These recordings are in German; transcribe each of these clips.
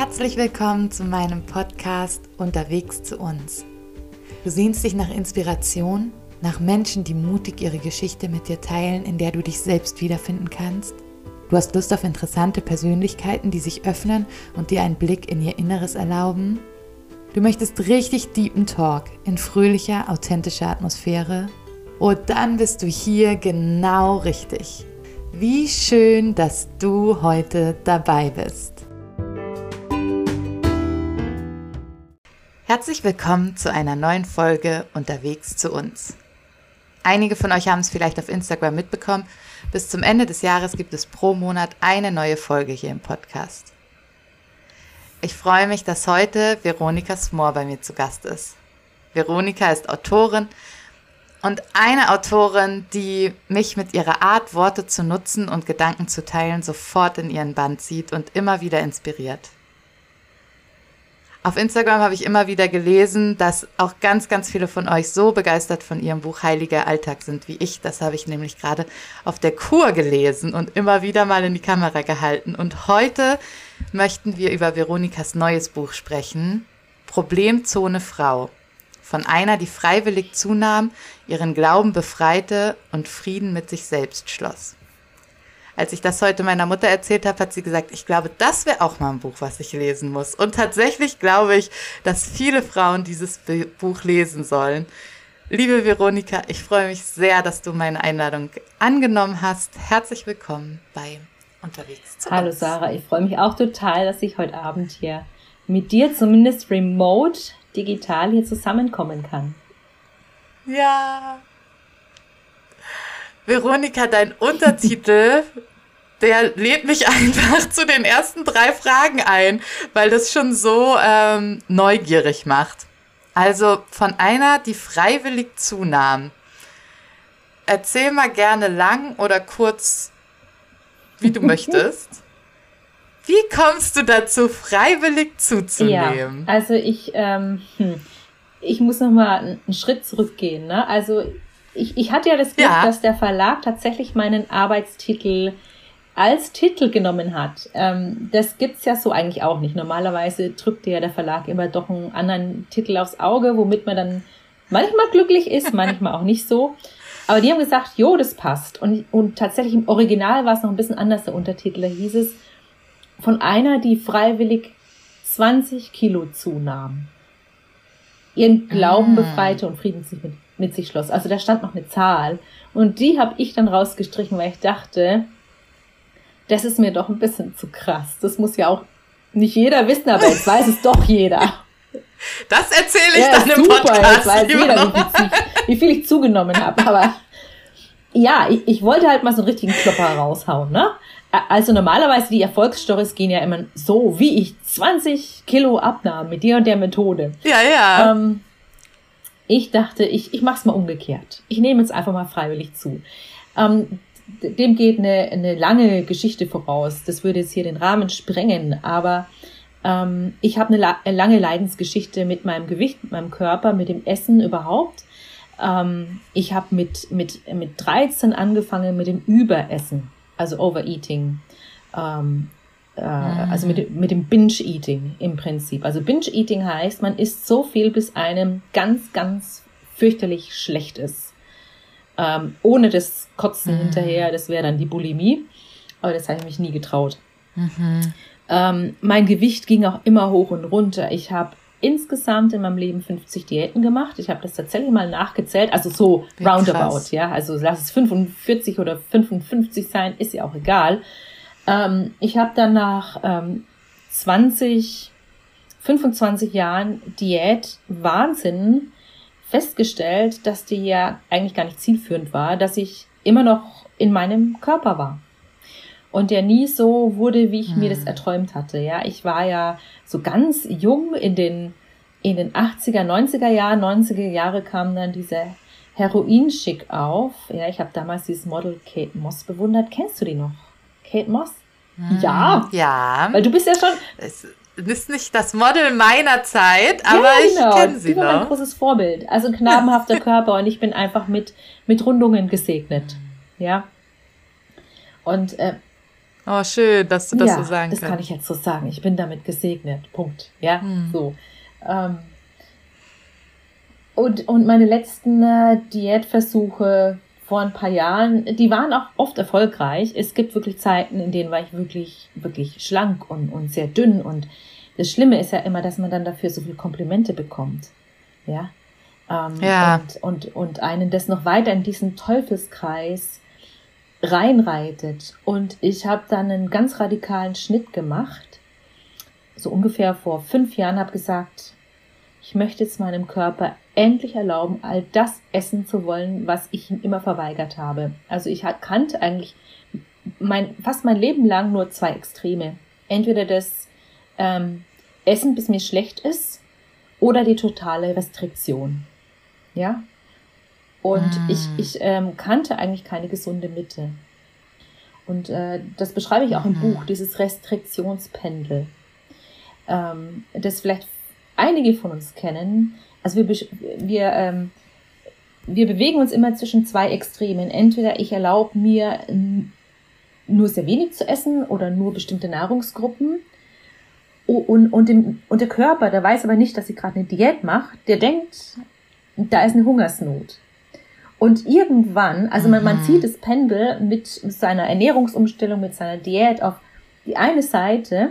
Herzlich willkommen zu meinem Podcast Unterwegs zu uns. Du sehnst dich nach Inspiration, nach Menschen, die mutig ihre Geschichte mit dir teilen, in der du dich selbst wiederfinden kannst. Du hast Lust auf interessante Persönlichkeiten, die sich öffnen und dir einen Blick in ihr Inneres erlauben. Du möchtest richtig deepen Talk in fröhlicher, authentischer Atmosphäre. Und dann bist du hier genau richtig. Wie schön, dass du heute dabei bist. Herzlich willkommen zu einer neuen Folge Unterwegs zu uns. Einige von euch haben es vielleicht auf Instagram mitbekommen. Bis zum Ende des Jahres gibt es pro Monat eine neue Folge hier im Podcast. Ich freue mich, dass heute Veronika Smor bei mir zu Gast ist. Veronika ist Autorin und eine Autorin, die mich mit ihrer Art, Worte zu nutzen und Gedanken zu teilen, sofort in ihren Band zieht und immer wieder inspiriert. Auf Instagram habe ich immer wieder gelesen, dass auch ganz, ganz viele von euch so begeistert von ihrem Buch Heiliger Alltag sind wie ich. Das habe ich nämlich gerade auf der Kur gelesen und immer wieder mal in die Kamera gehalten. Und heute möchten wir über Veronikas neues Buch sprechen. Problemzone Frau. Von einer, die freiwillig zunahm, ihren Glauben befreite und Frieden mit sich selbst schloss als ich das heute meiner Mutter erzählt habe, hat sie gesagt, ich glaube, das wäre auch mal ein Buch, was ich lesen muss. Und tatsächlich glaube ich, dass viele Frauen dieses Buch lesen sollen. Liebe Veronika, ich freue mich sehr, dass du meine Einladung angenommen hast. Herzlich willkommen bei Unterwegs zu Hallo uns. Sarah, ich freue mich auch total, dass ich heute Abend hier mit dir zumindest remote digital hier zusammenkommen kann. Ja, Veronika, dein Untertitel, der lädt mich einfach zu den ersten drei Fragen ein, weil das schon so ähm, neugierig macht. Also von einer, die freiwillig zunahm. Erzähl mal gerne lang oder kurz, wie du möchtest. Wie kommst du dazu, freiwillig zuzunehmen? Ja, also ich, ähm, hm, ich muss noch mal einen Schritt zurückgehen. Ne? Also ich, ich hatte ja das Glück, ja. dass der Verlag tatsächlich meinen Arbeitstitel als Titel genommen hat. Ähm, das gibt's ja so eigentlich auch nicht. Normalerweise drückt ja der Verlag immer doch einen anderen Titel aufs Auge, womit man dann manchmal glücklich ist, manchmal auch nicht so. Aber die haben gesagt, jo, das passt. Und, und tatsächlich im Original war es noch ein bisschen anders, der Untertitel. Da hieß es, von einer, die freiwillig 20 Kilo zunahm, ihren Glauben ah. befreite und Frieden sich mit mit sich schloss. Also da stand noch eine Zahl. Und die habe ich dann rausgestrichen, weil ich dachte, das ist mir doch ein bisschen zu krass. Das muss ja auch nicht jeder wissen, aber jetzt weiß es doch jeder. Das erzähle ich ja, dann im super, Podcast. Jetzt weiß jeder, wie viel, ich, wie viel ich zugenommen habe. Aber ja, ich, ich wollte halt mal so einen richtigen Klopper raushauen, ne? Also normalerweise die Erfolgsstories gehen ja immer so, wie ich 20 Kilo abnahm mit der und der Methode. Ja, ja. Ähm, ich dachte, ich, ich mache es mal umgekehrt. Ich nehme es einfach mal freiwillig zu. Ähm, dem geht eine, eine lange Geschichte voraus. Das würde jetzt hier den Rahmen sprengen, aber ähm, ich habe eine, eine, lange Leidensgeschichte mit meinem Gewicht, mit meinem Körper, mit dem Essen überhaupt. Ähm, ich habe mit, mit, mit 13 angefangen mit dem Überessen, also Overeating. Ähm, äh, also mit, mit dem Binge-Eating im Prinzip. Also Binge-Eating heißt, man isst so viel, bis einem ganz, ganz fürchterlich schlecht ist. Ähm, ohne das Kotzen mhm. hinterher, das wäre dann die Bulimie. Aber das habe ich mich nie getraut. Mhm. Ähm, mein Gewicht ging auch immer hoch und runter. Ich habe insgesamt in meinem Leben 50 Diäten gemacht. Ich habe das tatsächlich mal nachgezählt, also so Wie roundabout, krass. ja. Also lass es 45 oder 55 sein, ist ja auch egal. Ähm, ich habe dann nach ähm, 20, 25 Jahren Diät Wahnsinn festgestellt, dass die ja eigentlich gar nicht zielführend war, dass ich immer noch in meinem Körper war. Und der nie so wurde, wie ich hm. mir das hm. erträumt hatte. Ja, ich war ja so ganz jung in den, in den 80er, 90er Jahren, 90er Jahre kam dann diese Heroin-Schick auf. Ja, ich habe damals dieses Model Kate Moss bewundert. Kennst du die noch? Kate Moss? Hm, ja. Ja. Weil du bist ja schon. Es ist nicht das Model meiner Zeit, aber ja, genau. ich kenne sie die war noch. mein großes Vorbild. Also ein knabenhafter Körper und ich bin einfach mit, mit Rundungen gesegnet. Ja. Und äh, Oh, schön, dass du das ja, so sagen kannst. Das kann ich jetzt so sagen. Ich bin damit gesegnet. Punkt. Ja, hm. so. Ähm, und, und meine letzten äh, Diätversuche vor ein paar Jahren, die waren auch oft erfolgreich. Es gibt wirklich Zeiten, in denen war ich wirklich, wirklich schlank und, und sehr dünn. Und das Schlimme ist ja immer, dass man dann dafür so viele Komplimente bekommt. Ja. Ähm, ja. Und, und, und einen das noch weiter in diesen Teufelskreis reinreitet. Und ich habe dann einen ganz radikalen Schnitt gemacht. So ungefähr vor fünf Jahren habe gesagt, ich möchte jetzt meinem Körper endlich erlauben, all das essen zu wollen, was ich ihm immer verweigert habe. Also ich kannte eigentlich mein, fast mein Leben lang nur zwei Extreme. Entweder das ähm, Essen, bis mir schlecht ist, oder die totale Restriktion. Ja? Und mm. ich, ich ähm, kannte eigentlich keine gesunde Mitte. Und äh, das beschreibe ich auch im mhm. Buch, dieses Restriktionspendel. Ähm, das vielleicht einige von uns kennen. Also wir, wir, ähm, wir bewegen uns immer zwischen zwei Extremen. Entweder ich erlaube mir nur sehr wenig zu essen oder nur bestimmte Nahrungsgruppen. Und, und, dem, und der Körper, der weiß aber nicht, dass sie gerade eine Diät macht, der denkt, da ist eine Hungersnot. Und irgendwann, also man, man mhm. zieht das Pendel mit seiner Ernährungsumstellung, mit seiner Diät auf die eine Seite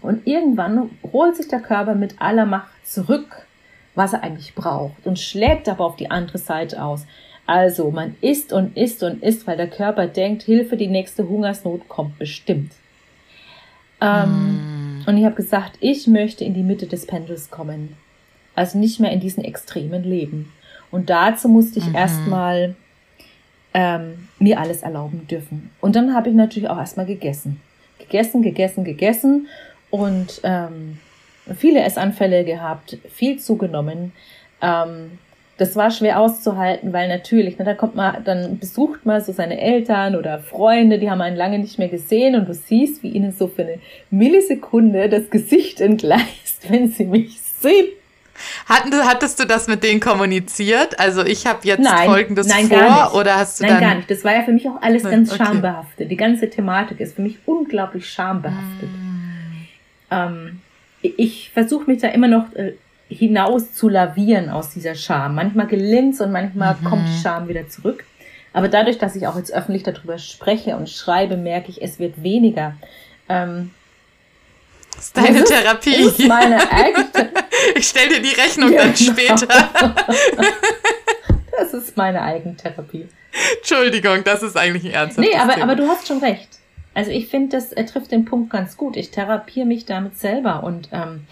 und irgendwann holt sich der Körper mit aller Macht zurück, was er eigentlich braucht und schlägt aber auf die andere Seite aus. Also man isst und isst und isst, weil der Körper denkt, Hilfe, die nächste Hungersnot kommt bestimmt. Ähm, mm. Und ich habe gesagt, ich möchte in die Mitte des Pendels kommen. Also nicht mehr in diesen extremen Leben. Und dazu musste ich mhm. erstmal ähm, mir alles erlauben dürfen. Und dann habe ich natürlich auch erstmal gegessen. Gegessen, gegessen, gegessen und ähm, viele Essanfälle gehabt, viel zugenommen. Ähm, das war schwer auszuhalten, weil natürlich, ne, da kommt man, dann besucht man so seine Eltern oder Freunde, die haben einen lange nicht mehr gesehen und du siehst, wie ihnen so für eine Millisekunde das Gesicht entgleist, wenn sie mich sehen. Hatten, hattest du das mit denen kommuniziert? Also ich habe jetzt nein, Folgendes nein, vor oder hast du nein, dann... Nein, gar nicht. Das war ja für mich auch alles ganz okay. schambehaftet. Die ganze Thematik ist für mich unglaublich schambehaftet. Mm. Ähm, ich versuche mich da immer noch äh, hinaus zu lavieren aus dieser Scham. Manchmal gelingt und manchmal mhm. kommt die Scham wieder zurück. Aber dadurch, dass ich auch jetzt öffentlich darüber spreche und schreibe, merke ich, es wird weniger. Ähm, das ist deine das Therapie. Ist, ist meine eigene ich stelle dir die Rechnung genau. dann später. das ist meine Eigentherapie. Entschuldigung, das ist eigentlich ein ernsthaftes Nee, aber, aber du hast schon recht. Also ich finde, das er trifft den Punkt ganz gut. Ich therapiere mich damit selber und ähm,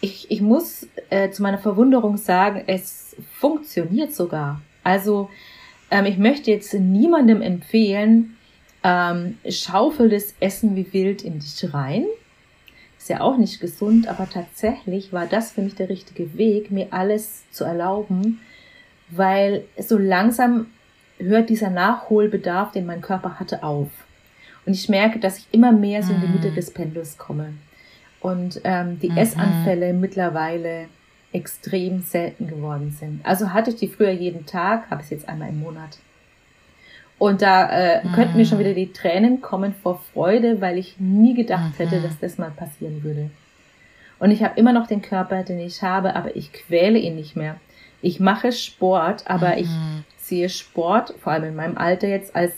ich, ich muss äh, zu meiner Verwunderung sagen, es funktioniert sogar. Also ähm, ich möchte jetzt niemandem empfehlen, ähm, schaufel das Essen wie wild in dich rein ist ja auch nicht gesund, aber tatsächlich war das für mich der richtige Weg, mir alles zu erlauben, weil so langsam hört dieser Nachholbedarf, den mein Körper hatte, auf. Und ich merke, dass ich immer mehr so in die Mitte mhm. des Pendels komme. Und ähm, die mhm. Essanfälle mittlerweile extrem selten geworden sind. Also hatte ich die früher jeden Tag, habe ich jetzt einmal im Monat. Und da äh, mhm. könnten mir schon wieder die Tränen kommen vor Freude, weil ich nie gedacht hätte, mhm. dass das mal passieren würde. Und ich habe immer noch den Körper, den ich habe, aber ich quäle ihn nicht mehr. Ich mache Sport, aber mhm. ich sehe Sport, vor allem in meinem Alter jetzt, als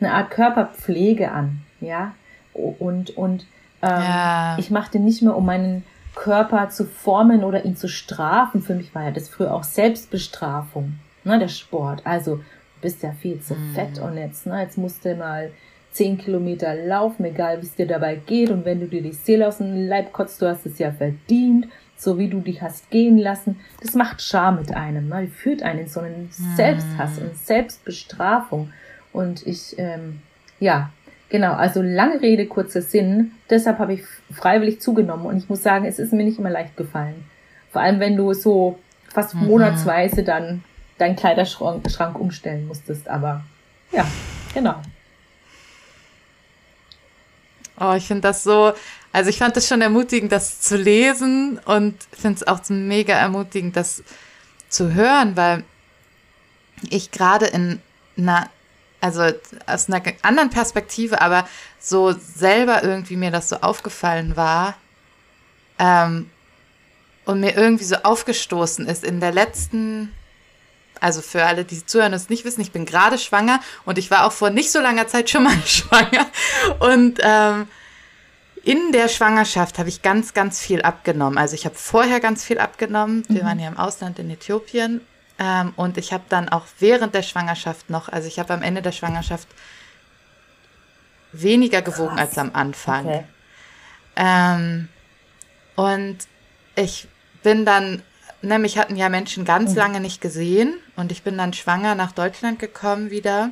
eine Art Körperpflege an. Ja. Und, und ähm, ja. ich mache den nicht mehr, um meinen Körper zu formen oder ihn zu strafen. Für mich war ja das früher auch Selbstbestrafung, ne, der Sport. Also bist ja viel zu mhm. fett und jetzt, ne, jetzt musst du mal zehn Kilometer laufen, egal wie es dir dabei geht. Und wenn du dir die Seele aus dem Leib kotzt, du hast es ja verdient, so wie du dich hast gehen lassen. Das macht Scham mit einem, ne? Führt einen in so einen mhm. Selbsthass und Selbstbestrafung. Und ich, ähm, ja, genau, also lange Rede, kurzer Sinn. Deshalb habe ich freiwillig zugenommen und ich muss sagen, es ist mir nicht immer leicht gefallen. Vor allem, wenn du so fast mhm. monatsweise dann deinen Kleiderschrank Schrank umstellen musstest. Aber ja, genau. Oh, ich finde das so, also ich fand das schon ermutigend, das zu lesen und finde es auch mega ermutigend, das zu hören, weil ich gerade in einer also aus einer anderen Perspektive, aber so selber irgendwie mir das so aufgefallen war ähm, und mir irgendwie so aufgestoßen ist in der letzten, also für alle, die zuhören und es nicht wissen, ich bin gerade schwanger und ich war auch vor nicht so langer Zeit schon mal schwanger und ähm, in der Schwangerschaft habe ich ganz, ganz viel abgenommen. Also ich habe vorher ganz viel abgenommen. Wir mhm. waren ja im Ausland in Äthiopien ähm, und ich habe dann auch während der Schwangerschaft noch, also ich habe am Ende der Schwangerschaft weniger gewogen Krass. als am Anfang. Okay. Ähm, und ich bin dann, nämlich hatten ja Menschen ganz mhm. lange nicht gesehen und ich bin dann schwanger nach Deutschland gekommen wieder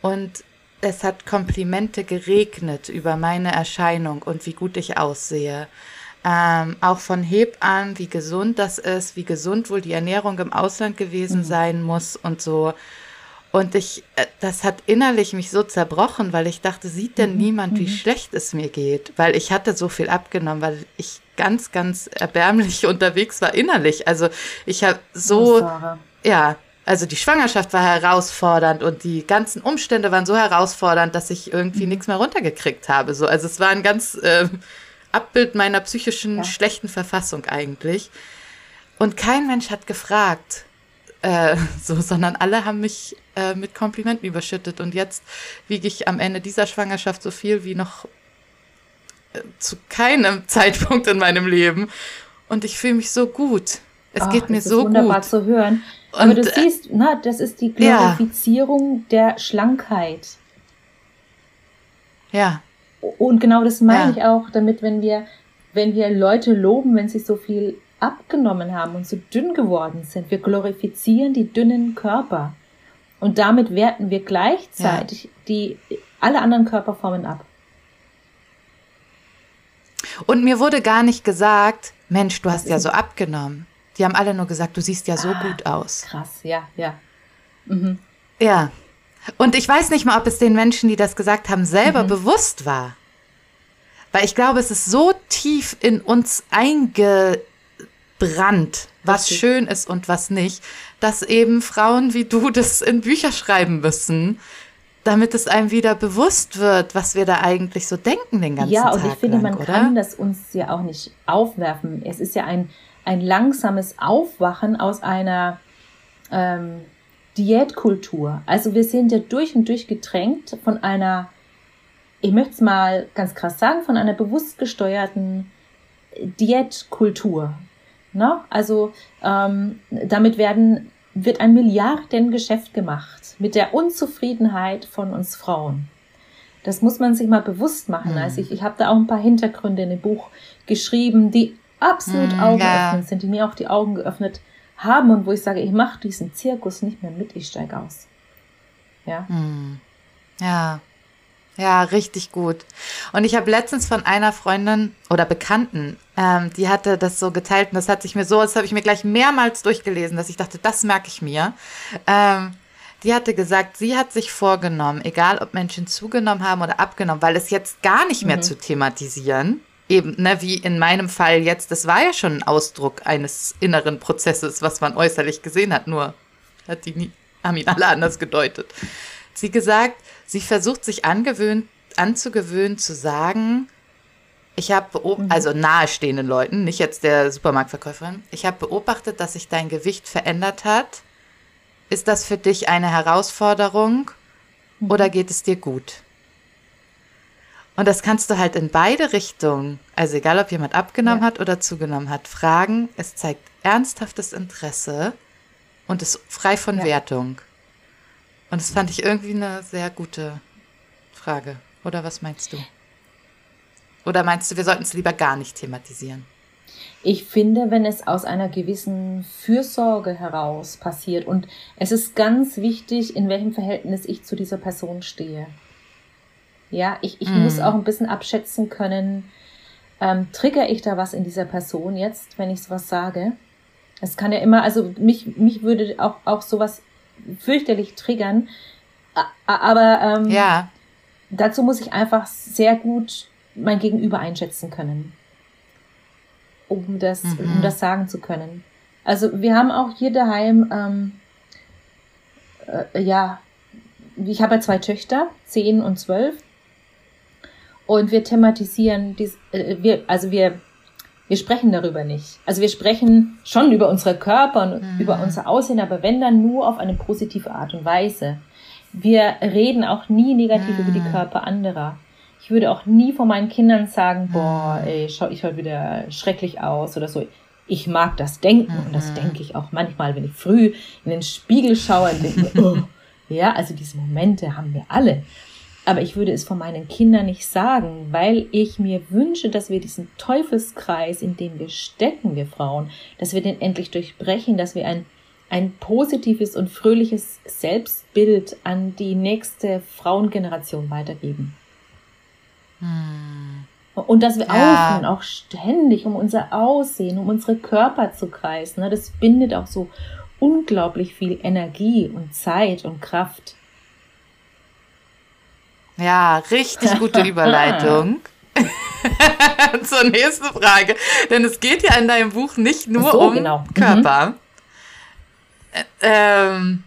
und es hat Komplimente geregnet über meine Erscheinung und wie gut ich aussehe ähm, auch von Hebammen, wie gesund das ist, wie gesund wohl die Ernährung im Ausland gewesen mhm. sein muss und so. Und ich, äh, das hat innerlich mich so zerbrochen, weil ich dachte, sieht denn mhm. niemand, wie mhm. schlecht es mir geht? Weil ich hatte so viel abgenommen, weil ich ganz, ganz erbärmlich unterwegs war innerlich. Also ich habe so, ja, also die Schwangerschaft war herausfordernd und die ganzen Umstände waren so herausfordernd, dass ich irgendwie mhm. nichts mehr runtergekriegt habe. So, also es war ein ganz äh, Abbild meiner psychischen ja. schlechten Verfassung eigentlich. Und kein Mensch hat gefragt, äh, so, sondern alle haben mich äh, mit Komplimenten überschüttet. Und jetzt wiege ich am Ende dieser Schwangerschaft so viel wie noch äh, zu keinem Zeitpunkt in meinem Leben. Und ich fühle mich so gut. Es Ach, geht mir so gut. wunderbar zu hören. Aber du äh, siehst, na, das ist die Glorifizierung ja. der Schlankheit. Ja. Und genau das meine ja. ich auch, damit, wenn wir, wenn wir Leute loben, wenn sie so viel abgenommen haben und so dünn geworden sind, wir glorifizieren die dünnen Körper. Und damit werten wir gleichzeitig ja. die, alle anderen Körperformen ab. Und mir wurde gar nicht gesagt, Mensch, du hast ja so abgenommen. Die haben alle nur gesagt, du siehst ja so ah, gut aus. Krass, ja, ja. Mhm. Ja, und ich weiß nicht mal, ob es den Menschen, die das gesagt haben, selber mhm. bewusst war. Weil ich glaube, es ist so tief in uns eingebrannt, was Richtig. schön ist und was nicht, dass eben Frauen wie du das in Bücher schreiben müssen, damit es einem wieder bewusst wird, was wir da eigentlich so denken den ganzen Tag. Ja, und Tag ich finde, lang, man oder? kann das uns ja auch nicht aufwerfen. Es ist ja ein, ein langsames Aufwachen aus einer ähm, Diätkultur. Also wir sind ja durch und durch getränkt von einer, ich möchte es mal ganz krass sagen, von einer bewusst gesteuerten Diätkultur. Ne? Also ähm, damit werden, wird ein Milliardengeschäft gemacht mit der Unzufriedenheit von uns Frauen. Das muss man sich mal bewusst machen. Mhm. Also ich, ich habe da auch ein paar Hintergründe in dem Buch geschrieben, die absolut mhm, augenöffnend ja. sind, die mir auch die Augen geöffnet haben haben und wo ich sage, ich mache diesen Zirkus nicht mehr mit, ich steige aus. Ja. Hm. Ja. Ja, richtig gut. Und ich habe letztens von einer Freundin oder Bekannten, ähm, die hatte das so geteilt und das hat sich mir so, das habe ich mir gleich mehrmals durchgelesen, dass ich dachte, das merke ich mir. Ähm, die hatte gesagt, sie hat sich vorgenommen, egal ob Menschen zugenommen haben oder abgenommen, weil es jetzt gar nicht mehr mhm. zu thematisieren, eben, ne, wie in meinem Fall jetzt, das war ja schon ein Ausdruck eines inneren Prozesses, was man äußerlich gesehen hat, nur hat die nie, haben ihn alle anders gedeutet. Sie gesagt, sie versucht sich angewöhnt, anzugewöhnen zu sagen, ich habe mhm. also nahestehenden Leuten, nicht jetzt der Supermarktverkäuferin, ich habe beobachtet, dass sich dein Gewicht verändert hat. Ist das für dich eine Herausforderung mhm. oder geht es dir gut? Und das kannst du halt in beide Richtungen, also egal ob jemand abgenommen ja. hat oder zugenommen hat, fragen. Es zeigt ernsthaftes Interesse und ist frei von ja. Wertung. Und das fand ich irgendwie eine sehr gute Frage. Oder was meinst du? Oder meinst du, wir sollten es lieber gar nicht thematisieren? Ich finde, wenn es aus einer gewissen Fürsorge heraus passiert und es ist ganz wichtig, in welchem Verhältnis ich zu dieser Person stehe. Ja, ich, ich mm. muss auch ein bisschen abschätzen können, ähm, trigger ich da was in dieser Person jetzt, wenn ich sowas sage? Es kann ja immer, also mich, mich würde auch, auch sowas fürchterlich triggern. Aber ähm, ja. dazu muss ich einfach sehr gut mein Gegenüber einschätzen können, um das, mhm. um das sagen zu können. Also wir haben auch hier daheim ähm, äh, ja ich habe ja zwei Töchter, zehn und zwölf. Und wir thematisieren, dies, äh, wir, also wir, wir sprechen darüber nicht. Also wir sprechen schon über unsere Körper und mhm. über unser Aussehen, aber wenn dann nur auf eine positive Art und Weise. Wir reden auch nie negativ mhm. über die mhm. Körper anderer. Ich würde auch nie vor meinen Kindern sagen, boah, mhm. ey, schau ich heute wieder schrecklich aus oder so. Ich mag das Denken mhm. und das mhm. denke ich auch manchmal, wenn ich früh in den Spiegel schaue und denke, oh, ja, also diese Momente haben wir alle. Aber ich würde es von meinen Kindern nicht sagen, weil ich mir wünsche, dass wir diesen Teufelskreis, in dem wir stecken, wir Frauen, dass wir den endlich durchbrechen, dass wir ein, ein positives und fröhliches Selbstbild an die nächste Frauengeneration weitergeben. Hm. Und dass wir ja. aufhören, auch ständig um unser Aussehen, um unsere Körper zu kreisen. Ne? Das bindet auch so unglaublich viel Energie und Zeit und Kraft. Ja, richtig gute Überleitung. Zur nächsten Frage. Denn es geht ja in deinem Buch nicht nur so, um genau. Mhm. Körper. Mhm. Ähm,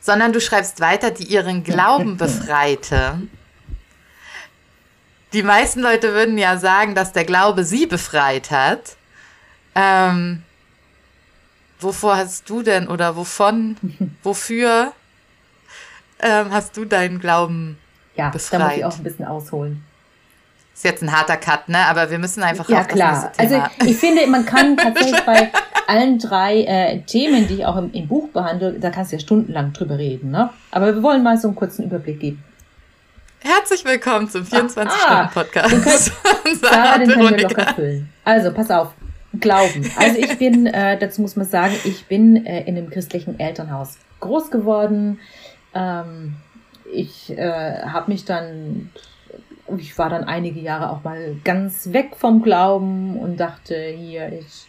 sondern du schreibst weiter, die ihren Glauben befreite. Die meisten Leute würden ja sagen, dass der Glaube sie befreit hat. Ähm, wovor hast du denn oder wovon, wofür ähm, hast du deinen Glauben ja, befreit? Ja, da muss ich auch ein bisschen ausholen. Ist jetzt ein harter Cut, ne? Aber wir müssen einfach ja, auf klar. Also ich finde, man kann tatsächlich bei allen drei äh, Themen, die ich auch im, im, Buch behandle, da kannst du ja stundenlang drüber reden, ne? Aber wir wollen mal so einen kurzen Überblick geben. Herzlich willkommen zum 24-Stunden-Podcast. Ah, Sarah, den können wir locker füllen. Also, pass auf. Glauben. Also ich bin, äh, dazu muss man sagen, ich bin äh, in einem christlichen Elternhaus groß geworden. Ähm, ich äh, habe mich dann, ich war dann einige Jahre auch mal ganz weg vom Glauben und dachte, hier, ich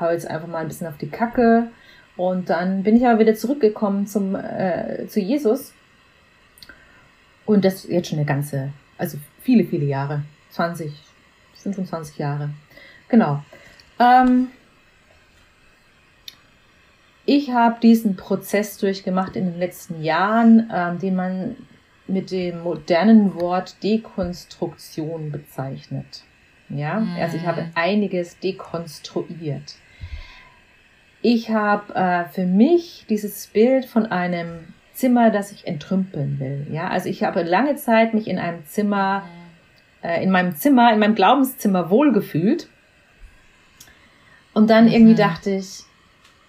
hau jetzt einfach mal ein bisschen auf die Kacke. Und dann bin ich aber wieder zurückgekommen zum, äh, zu Jesus und das jetzt schon eine ganze, also viele, viele Jahre. 20, 25 Jahre. Genau. Ähm, ich habe diesen Prozess durchgemacht in den letzten Jahren, ähm, den man mit dem modernen Wort Dekonstruktion bezeichnet. Ja, mhm. also ich habe einiges dekonstruiert. Ich habe äh, für mich dieses Bild von einem Zimmer, das ich entrümpeln will. Ja, also ich habe lange Zeit mich in einem Zimmer, äh, in meinem Zimmer, in meinem Glaubenszimmer wohlgefühlt. Und dann irgendwie mhm. dachte ich,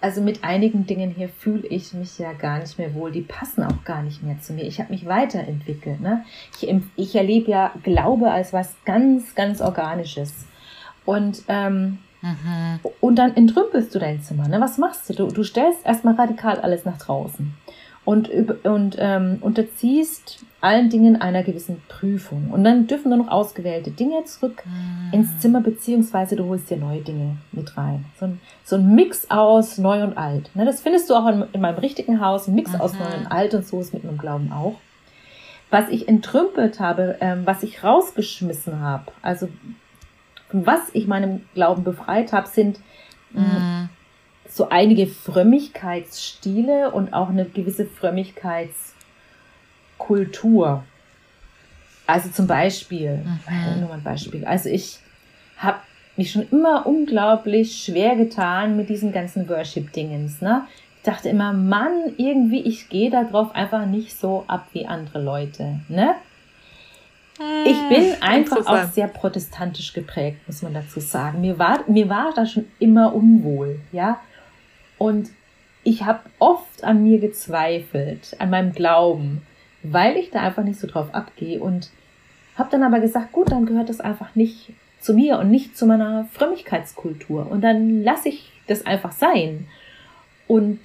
also mit einigen Dingen hier fühle ich mich ja gar nicht mehr wohl. Die passen auch gar nicht mehr zu mir. Ich habe mich weiterentwickelt. Ne? Ich, ich erlebe ja Glaube als was ganz, ganz Organisches. Und, ähm, mhm. und dann entrümpelst du dein Zimmer. Ne? Was machst du? du? Du stellst erstmal radikal alles nach draußen und, und ähm, unterziehst allen Dingen einer gewissen Prüfung. Und dann dürfen nur noch ausgewählte Dinge zurück mhm. ins Zimmer, beziehungsweise du holst dir neue Dinge mit rein. So ein, so ein Mix aus Neu und Alt. Ne, das findest du auch in, in meinem richtigen Haus, ein Mix mhm. aus Neu und Alt und so ist mit meinem Glauben auch. Was ich entrümpelt habe, ähm, was ich rausgeschmissen habe, also was ich meinem Glauben befreit habe, sind mhm so einige Frömmigkeitsstile und auch eine gewisse Frömmigkeitskultur. Also zum Beispiel, mhm. nur mal ein Beispiel. Also ich habe mich schon immer unglaublich schwer getan mit diesen ganzen Worship-Dingens. Ne? Ich dachte immer, Mann, irgendwie, ich gehe da drauf einfach nicht so ab wie andere Leute. Ne? Ich hm, bin einfach auch sehr protestantisch geprägt, muss man dazu sagen. Mir war, mir war da schon immer unwohl, ja. Und ich habe oft an mir gezweifelt, an meinem Glauben, weil ich da einfach nicht so drauf abgehe und habe dann aber gesagt, gut, dann gehört das einfach nicht zu mir und nicht zu meiner Frömmigkeitskultur und dann lasse ich das einfach sein. Und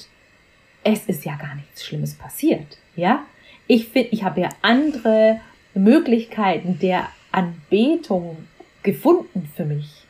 es ist ja gar nichts Schlimmes passiert, ja? Ich finde, ich habe ja andere Möglichkeiten der Anbetung gefunden für mich.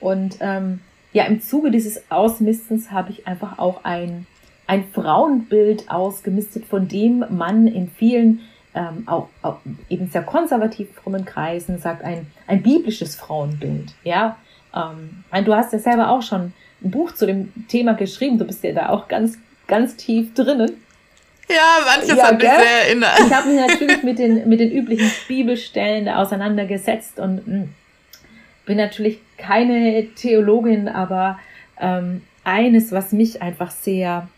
Und ähm, ja, im Zuge dieses Ausmistens habe ich einfach auch ein, ein Frauenbild ausgemistet, von dem man in vielen ähm, auch, auch eben sehr konservativ frommen Kreisen sagt, ein, ein biblisches Frauenbild. Ja, ähm, du hast ja selber auch schon ein Buch zu dem Thema geschrieben, du bist ja da auch ganz, ganz tief drinnen. Ja, manches ja, hat mich sehr erinnert. Ich habe mich natürlich mit den, mit den üblichen Bibelstellen auseinandergesetzt und mh, hm, bin natürlich keine Theologin, aber ähm, eines, was mich einfach sehr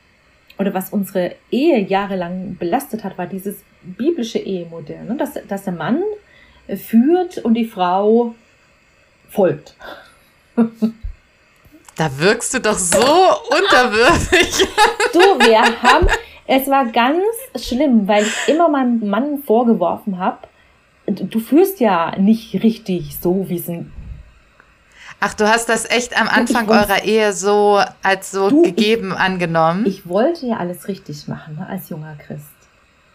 oder was unsere Ehe jahrelang belastet hat, war dieses biblische Ehemodell. Ne? Dass, dass der Mann führt und die Frau folgt. Da wirkst du doch so unterwürfig. Du, wir haben, es war ganz schlimm, weil ich immer meinem Mann vorgeworfen habe, du führst ja nicht richtig so, wie es ein Ach, du hast das echt am Anfang eurer Ehe so als so du, gegeben ich, angenommen? Ich wollte ja alles richtig machen ne, als junger Christ.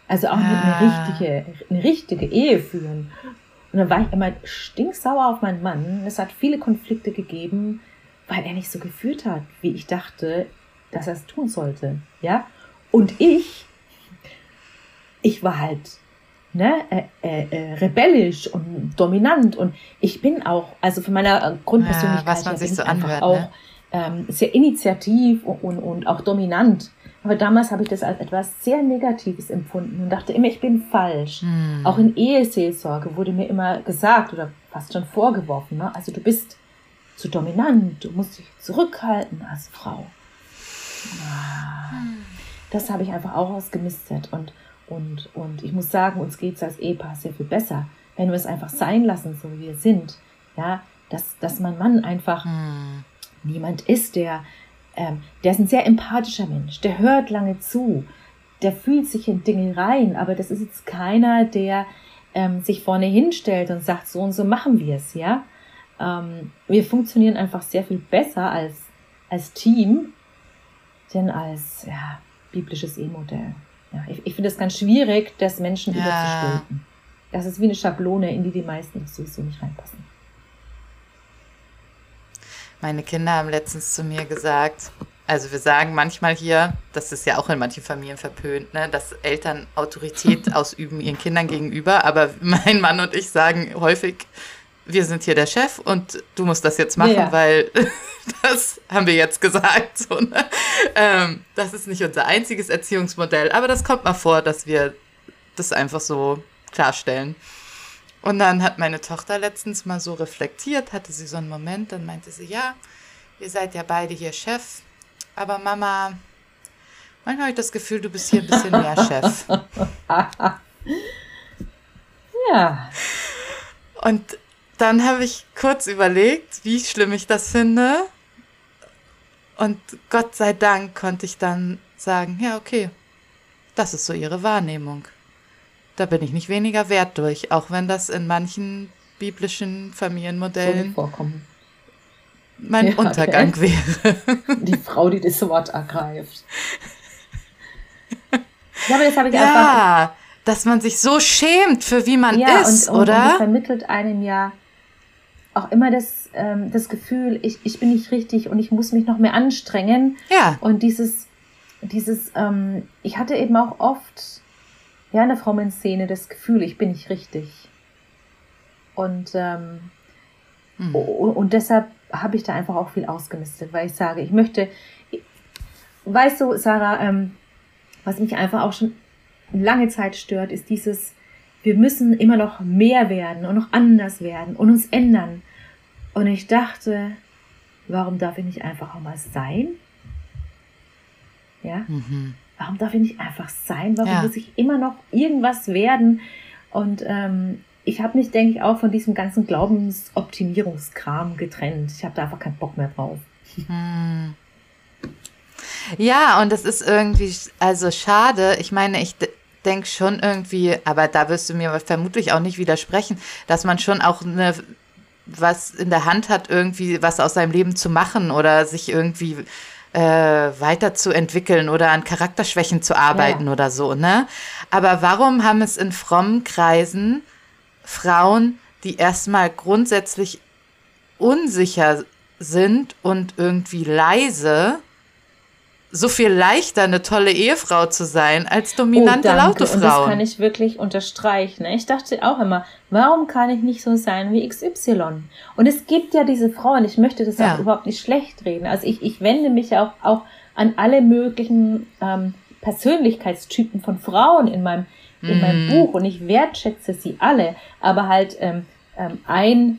Also auch ah. eine richtige, eine richtige Ehe führen. Und dann war ich immer stinksauer auf meinen Mann. Es hat viele Konflikte gegeben weil er nicht so gefühlt hat, wie ich dachte, dass er es tun sollte. Ja? Und ich, ich war halt ne, äh, äh, äh, rebellisch und dominant und ich bin auch, also von meiner Grundpersönlichkeit ja, was man sich so anhört, auch ne? ähm, sehr initiativ und, und, und auch dominant. Aber damals habe ich das als etwas sehr Negatives empfunden und dachte immer, ich bin falsch. Hm. Auch in Eheseelsorge wurde mir immer gesagt oder fast schon vorgeworfen, ne? also du bist zu dominant, du musst dich zurückhalten als Frau. Das habe ich einfach auch ausgemistet und, und, und ich muss sagen, uns geht es als Ehepaar sehr viel besser, wenn wir es einfach sein lassen, so wie wir sind. Ja, dass, dass mein Mann einfach hm. niemand ist, der, ähm, der ist ein sehr empathischer Mensch, der hört lange zu, der fühlt sich in Dinge rein, aber das ist jetzt keiner, der ähm, sich vorne hinstellt und sagt, so und so machen wir es, ja ähm, wir funktionieren einfach sehr viel besser als, als Team, denn als ja, biblisches E-Modell. Ja, ich, ich finde es ganz schwierig, das Menschen ja. überzustülpen. Das ist wie eine Schablone, in die die meisten sowieso nicht reinpassen. Meine Kinder haben letztens zu mir gesagt, also wir sagen manchmal hier, das ist ja auch in manchen Familien verpönt, ne, dass Eltern Autorität ausüben ihren Kindern gegenüber, aber mein Mann und ich sagen häufig, wir sind hier der Chef und du musst das jetzt machen, ja. weil das haben wir jetzt gesagt. So, ne? ähm, das ist nicht unser einziges Erziehungsmodell, aber das kommt mal vor, dass wir das einfach so klarstellen. Und dann hat meine Tochter letztens mal so reflektiert, hatte sie so einen Moment, dann meinte sie, ja, ihr seid ja beide hier Chef, aber Mama, manchmal habe ich das Gefühl, du bist hier ein bisschen mehr Chef. ja. Und dann habe ich kurz überlegt, wie schlimm ich das finde. Und Gott sei Dank konnte ich dann sagen, ja, okay, das ist so ihre Wahrnehmung. Da bin ich nicht weniger wert durch, auch wenn das in manchen biblischen Familienmodellen vorkommen. mein ja, Untergang okay. wäre. Die Frau, die das Wort ergreift. Ja, aber das habe ich ja, einfach. Dass man sich so schämt für wie man ja, ist, und, und, oder? Und das vermittelt einem ja, auch immer das, ähm, das Gefühl, ich, ich bin nicht richtig und ich muss mich noch mehr anstrengen. Ja. Und dieses, dieses, ähm, ich hatte eben auch oft, ja, in der Frauenszene das Gefühl, ich bin nicht richtig. Und, ähm, hm. und deshalb habe ich da einfach auch viel ausgemistet, weil ich sage, ich möchte, weißt du, Sarah, ähm, was mich einfach auch schon lange Zeit stört, ist dieses, wir müssen immer noch mehr werden und noch anders werden und uns ändern. Und ich dachte, warum darf ich nicht einfach auch mal sein? Ja? Mhm. Warum darf ich nicht einfach sein? Warum ja. muss ich immer noch irgendwas werden? Und ähm, ich habe mich, denke ich, auch von diesem ganzen Glaubensoptimierungskram getrennt. Ich habe da einfach keinen Bock mehr drauf. Mhm. Ja, und das ist irgendwie, also schade. Ich meine, ich denke schon irgendwie, aber da wirst du mir vermutlich auch nicht widersprechen, dass man schon auch eine, was in der Hand hat, irgendwie was aus seinem Leben zu machen oder sich irgendwie äh, weiterzuentwickeln oder an Charakterschwächen zu arbeiten ja. oder so, ne? Aber warum haben es in frommen Kreisen Frauen, die erstmal grundsätzlich unsicher sind und irgendwie leise, so viel leichter, eine tolle Ehefrau zu sein, als dominante, oh, laute Frau. Und das kann ich wirklich unterstreichen. Ich dachte auch immer, warum kann ich nicht so sein wie XY? Und es gibt ja diese Frauen, ich möchte das ja. auch überhaupt nicht schlecht reden. Also ich, ich wende mich auch, auch an alle möglichen ähm, Persönlichkeitstypen von Frauen in meinem, in meinem mm. Buch und ich wertschätze sie alle, aber halt ähm, ähm, ein,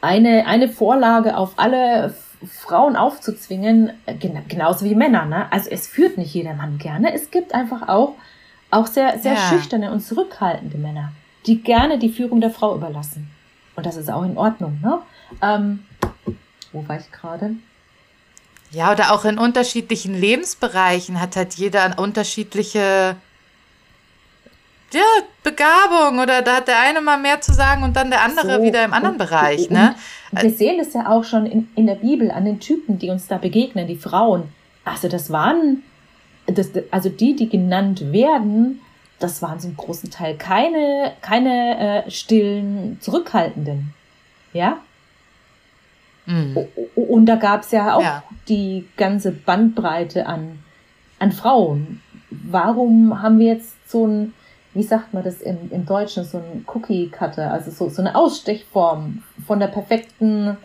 eine, eine Vorlage auf alle Frauen aufzuzwingen, äh, genauso wie Männer. Ne? Also es führt nicht jeder Mann gerne. Es gibt einfach auch, auch sehr, sehr ja. schüchterne und zurückhaltende Männer, die gerne die Führung der Frau überlassen. Und das ist auch in Ordnung. Ne? Ähm, wo war ich gerade? Ja, oder auch in unterschiedlichen Lebensbereichen hat halt jeder unterschiedliche ja, Begabung oder da hat der eine mal mehr zu sagen und dann der andere so, wieder im anderen und, Bereich. Ne? Und wir sehen das ja auch schon in, in der Bibel an den Typen, die uns da begegnen, die Frauen. Also das waren, das, also die, die genannt werden, das waren zum großen Teil keine, keine äh, stillen, zurückhaltenden. Ja? Mhm. Und da gab es ja auch ja. die ganze Bandbreite an, an Frauen. Warum haben wir jetzt so ein, wie sagt man das im, im Deutschen, so ein Cookie-Cutter, also so, so eine Ausstechform von der perfekten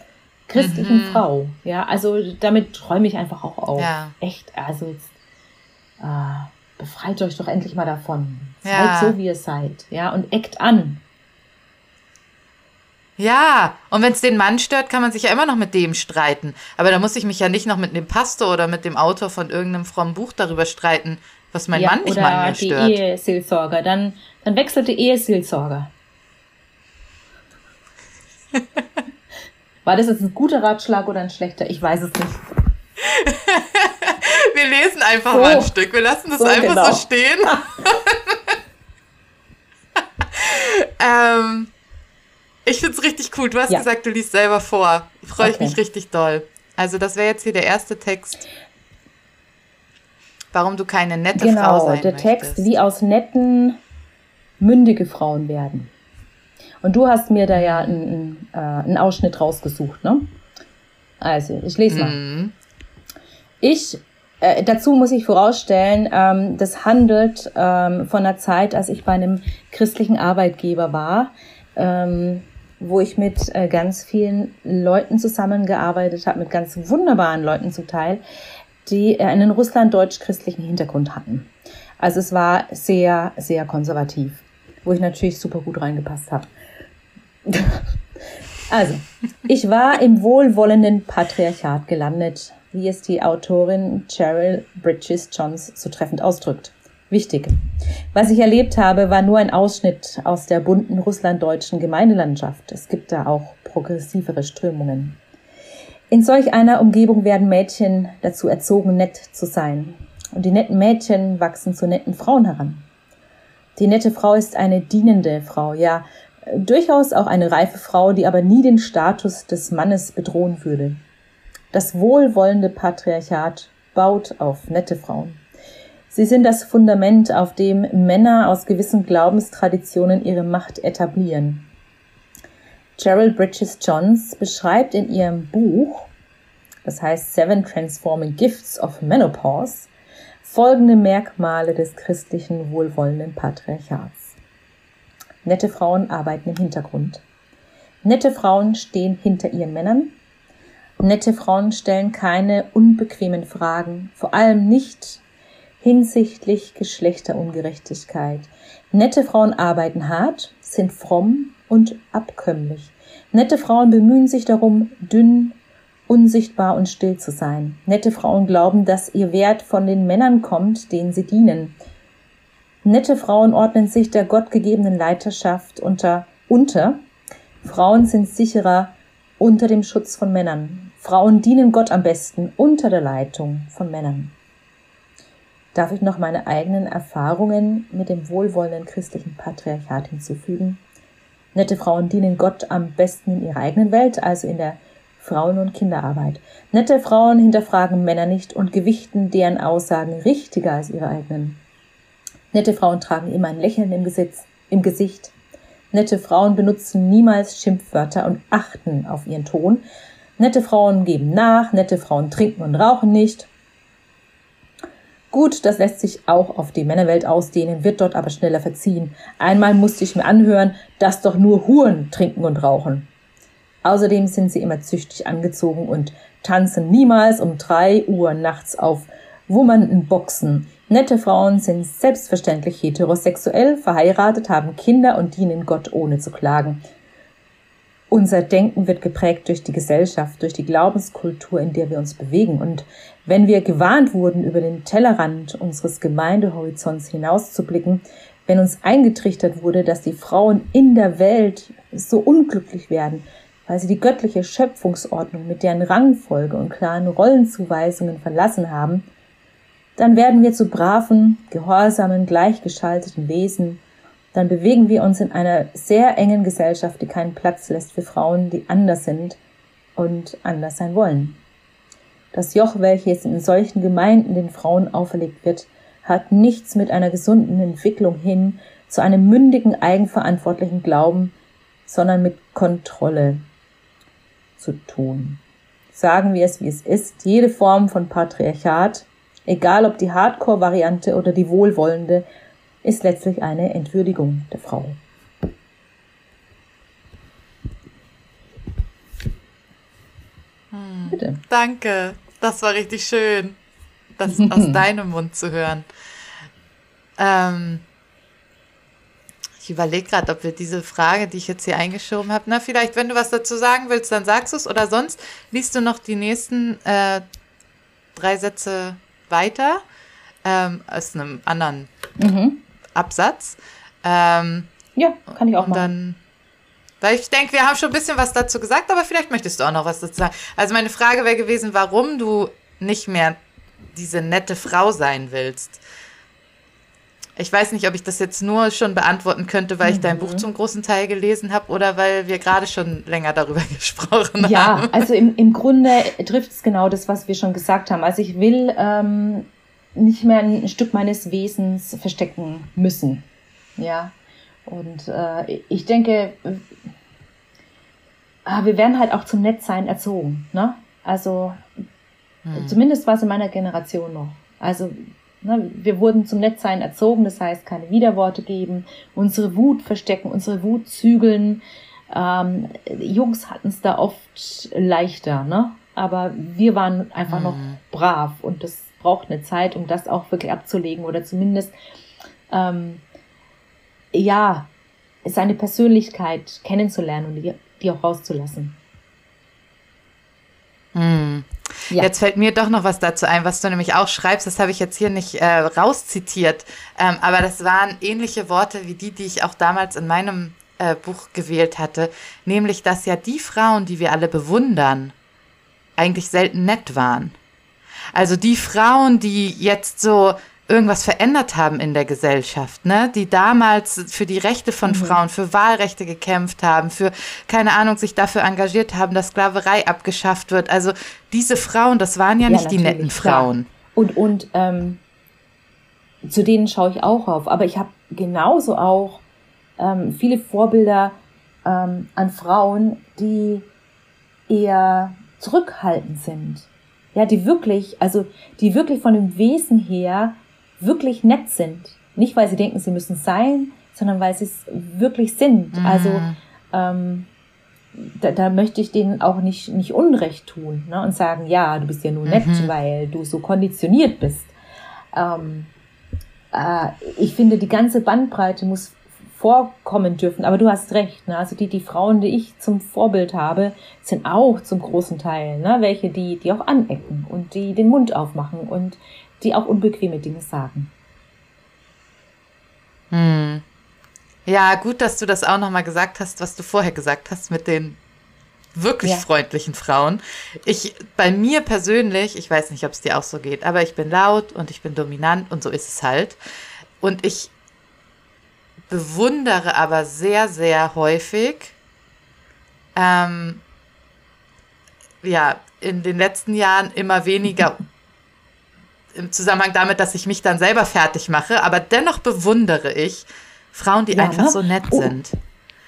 christlichen mhm. Frau. Ja, also damit träume ich einfach auch auf. Ja. Echt, also jetzt äh, befreit euch doch endlich mal davon. Ja. Seid so, wie ihr seid. Ja, und eckt an. Ja, und wenn es den Mann stört, kann man sich ja immer noch mit dem streiten. Aber da muss ich mich ja nicht noch mit dem Pastor oder mit dem Autor von irgendeinem frommen Buch darüber streiten, was mein ja, Mann nicht mal mehr stört. Die Eheseelsorger. Dann, dann wechselte Eheseelsorger. War das jetzt ein guter Ratschlag oder ein schlechter? Ich weiß es nicht. Wir lesen einfach so, mal ein Stück. Wir lassen das so einfach genau. so stehen. ähm, ich finde es richtig cool. Du hast ja. gesagt, du liest selber vor. Freue ich okay. mich richtig doll. Also das wäre jetzt hier der erste Text. Warum du keine nette genau, Frau sein der möchtest. Text, wie aus netten, mündige Frauen werden. Und du hast mir da ja einen, äh, einen Ausschnitt rausgesucht, ne? Also, ich lese mal. Mhm. Ich, äh, dazu muss ich vorausstellen, ähm, das handelt ähm, von einer Zeit, als ich bei einem christlichen Arbeitgeber war. Ähm, wo ich mit äh, ganz vielen Leuten zusammengearbeitet habe, mit ganz wunderbaren Leuten zum Teil, die äh, einen russland-deutsch-christlichen Hintergrund hatten. Also es war sehr, sehr konservativ, wo ich natürlich super gut reingepasst habe. also, ich war im wohlwollenden Patriarchat gelandet, wie es die Autorin Cheryl Bridges Johns so treffend ausdrückt. Wichtig. Was ich erlebt habe, war nur ein Ausschnitt aus der bunten russlanddeutschen Gemeindelandschaft. Es gibt da auch progressivere Strömungen. In solch einer Umgebung werden Mädchen dazu erzogen, nett zu sein. Und die netten Mädchen wachsen zu netten Frauen heran. Die nette Frau ist eine dienende Frau, ja, durchaus auch eine reife Frau, die aber nie den Status des Mannes bedrohen würde. Das wohlwollende Patriarchat baut auf nette Frauen. Sie sind das Fundament, auf dem Männer aus gewissen Glaubenstraditionen ihre Macht etablieren. Cheryl Bridges Johns beschreibt in ihrem Buch, das heißt Seven Transforming Gifts of Menopause, folgende Merkmale des christlichen wohlwollenden Patriarchats. Nette Frauen arbeiten im Hintergrund. Nette Frauen stehen hinter ihren Männern. Nette Frauen stellen keine unbequemen Fragen, vor allem nicht hinsichtlich Geschlechterungerechtigkeit. Nette Frauen arbeiten hart, sind fromm und abkömmlich. Nette Frauen bemühen sich darum, dünn, unsichtbar und still zu sein. Nette Frauen glauben, dass ihr Wert von den Männern kommt, denen sie dienen. Nette Frauen ordnen sich der gottgegebenen Leiterschaft unter, unter. Frauen sind sicherer unter dem Schutz von Männern. Frauen dienen Gott am besten unter der Leitung von Männern darf ich noch meine eigenen Erfahrungen mit dem wohlwollenden christlichen Patriarchat hinzufügen. Nette Frauen dienen Gott am besten in ihrer eigenen Welt, also in der Frauen- und Kinderarbeit. Nette Frauen hinterfragen Männer nicht und gewichten deren Aussagen richtiger als ihre eigenen. Nette Frauen tragen immer ein Lächeln im, Gesitz, im Gesicht. Nette Frauen benutzen niemals Schimpfwörter und achten auf ihren Ton. Nette Frauen geben nach, nette Frauen trinken und rauchen nicht. Gut, das lässt sich auch auf die Männerwelt ausdehnen, wird dort aber schneller verziehen. Einmal musste ich mir anhören, dass doch nur Huren trinken und rauchen. Außerdem sind sie immer züchtig angezogen und tanzen niemals um drei Uhr nachts auf wummernden Boxen. Nette Frauen sind selbstverständlich heterosexuell, verheiratet, haben Kinder und dienen Gott ohne zu klagen. Unser Denken wird geprägt durch die Gesellschaft, durch die Glaubenskultur, in der wir uns bewegen. Und wenn wir gewarnt wurden, über den Tellerrand unseres Gemeindehorizonts hinauszublicken, wenn uns eingetrichtert wurde, dass die Frauen in der Welt so unglücklich werden, weil sie die göttliche Schöpfungsordnung mit deren Rangfolge und klaren Rollenzuweisungen verlassen haben, dann werden wir zu braven, gehorsamen, gleichgeschalteten Wesen, dann bewegen wir uns in einer sehr engen Gesellschaft, die keinen Platz lässt für Frauen, die anders sind und anders sein wollen. Das Joch, welches in solchen Gemeinden den Frauen auferlegt wird, hat nichts mit einer gesunden Entwicklung hin zu einem mündigen, eigenverantwortlichen Glauben, sondern mit Kontrolle zu tun. Sagen wir es, wie es ist, jede Form von Patriarchat, egal ob die Hardcore-Variante oder die wohlwollende, ist letztlich eine Entwürdigung der Frau. Hm. Bitte. Danke, das war richtig schön, das aus deinem Mund zu hören. Ähm, ich überlege gerade, ob wir diese Frage, die ich jetzt hier eingeschoben habe, na, vielleicht, wenn du was dazu sagen willst, dann sagst du es oder sonst liest du noch die nächsten äh, drei Sätze weiter ähm, aus einem anderen mhm. Absatz. Ähm, ja, kann ich auch machen. Dann, weil ich denke, wir haben schon ein bisschen was dazu gesagt, aber vielleicht möchtest du auch noch was dazu sagen. Also meine Frage wäre gewesen, warum du nicht mehr diese nette Frau sein willst. Ich weiß nicht, ob ich das jetzt nur schon beantworten könnte, weil mhm. ich dein Buch mhm. zum großen Teil gelesen habe oder weil wir gerade schon länger darüber gesprochen ja, haben. Ja, also im, im Grunde trifft es genau das, was wir schon gesagt haben. Also ich will ähm, nicht mehr ein Stück meines Wesens verstecken müssen. Ja. Und äh, ich denke, äh, wir werden halt auch zum Nettsein erzogen. Ne? Also hm. zumindest war es in meiner Generation noch. Also ne, wir wurden zum Nettsein erzogen, das heißt keine Widerworte geben, unsere Wut verstecken, unsere Wut zügeln. Ähm, Jungs hatten es da oft leichter, ne? Aber wir waren einfach hm. noch brav und das braucht eine Zeit, um das auch wirklich abzulegen oder zumindest ähm, ja seine Persönlichkeit kennenzulernen und die, die auch rauszulassen. Hm. Ja. Jetzt fällt mir doch noch was dazu ein, was du nämlich auch schreibst. Das habe ich jetzt hier nicht äh, rauszitiert, ähm, aber das waren ähnliche Worte wie die, die ich auch damals in meinem äh, Buch gewählt hatte, nämlich dass ja die Frauen, die wir alle bewundern, eigentlich selten nett waren. Also die Frauen, die jetzt so irgendwas verändert haben in der Gesellschaft, ne? die damals für die Rechte von mhm. Frauen, für Wahlrechte gekämpft haben, für, keine Ahnung, sich dafür engagiert haben, dass Sklaverei abgeschafft wird. Also diese Frauen, das waren ja, ja nicht die netten Frauen. Und, und ähm, zu denen schaue ich auch auf. Aber ich habe genauso auch ähm, viele Vorbilder ähm, an Frauen, die eher zurückhaltend sind ja, die wirklich, also die wirklich von dem Wesen her wirklich nett sind. Nicht, weil sie denken, sie müssen sein, sondern weil sie es wirklich sind. Mhm. Also ähm, da, da möchte ich denen auch nicht, nicht Unrecht tun ne? und sagen, ja, du bist ja nur nett, mhm. weil du so konditioniert bist. Ähm, äh, ich finde, die ganze Bandbreite muss vorkommen dürfen. Aber du hast recht. Ne? Also die, die Frauen, die ich zum Vorbild habe, sind auch zum großen Teil ne? welche, die, die auch anecken und die den Mund aufmachen und die auch unbequeme Dinge sagen. Hm. Ja, gut, dass du das auch nochmal gesagt hast, was du vorher gesagt hast mit den wirklich ja. freundlichen Frauen. Ich, bei mir persönlich, ich weiß nicht, ob es dir auch so geht, aber ich bin laut und ich bin dominant und so ist es halt. Und ich bewundere aber sehr, sehr häufig, ähm, ja, in den letzten Jahren immer weniger im Zusammenhang damit, dass ich mich dann selber fertig mache, aber dennoch bewundere ich Frauen, die ja, einfach ne? so nett oh. sind.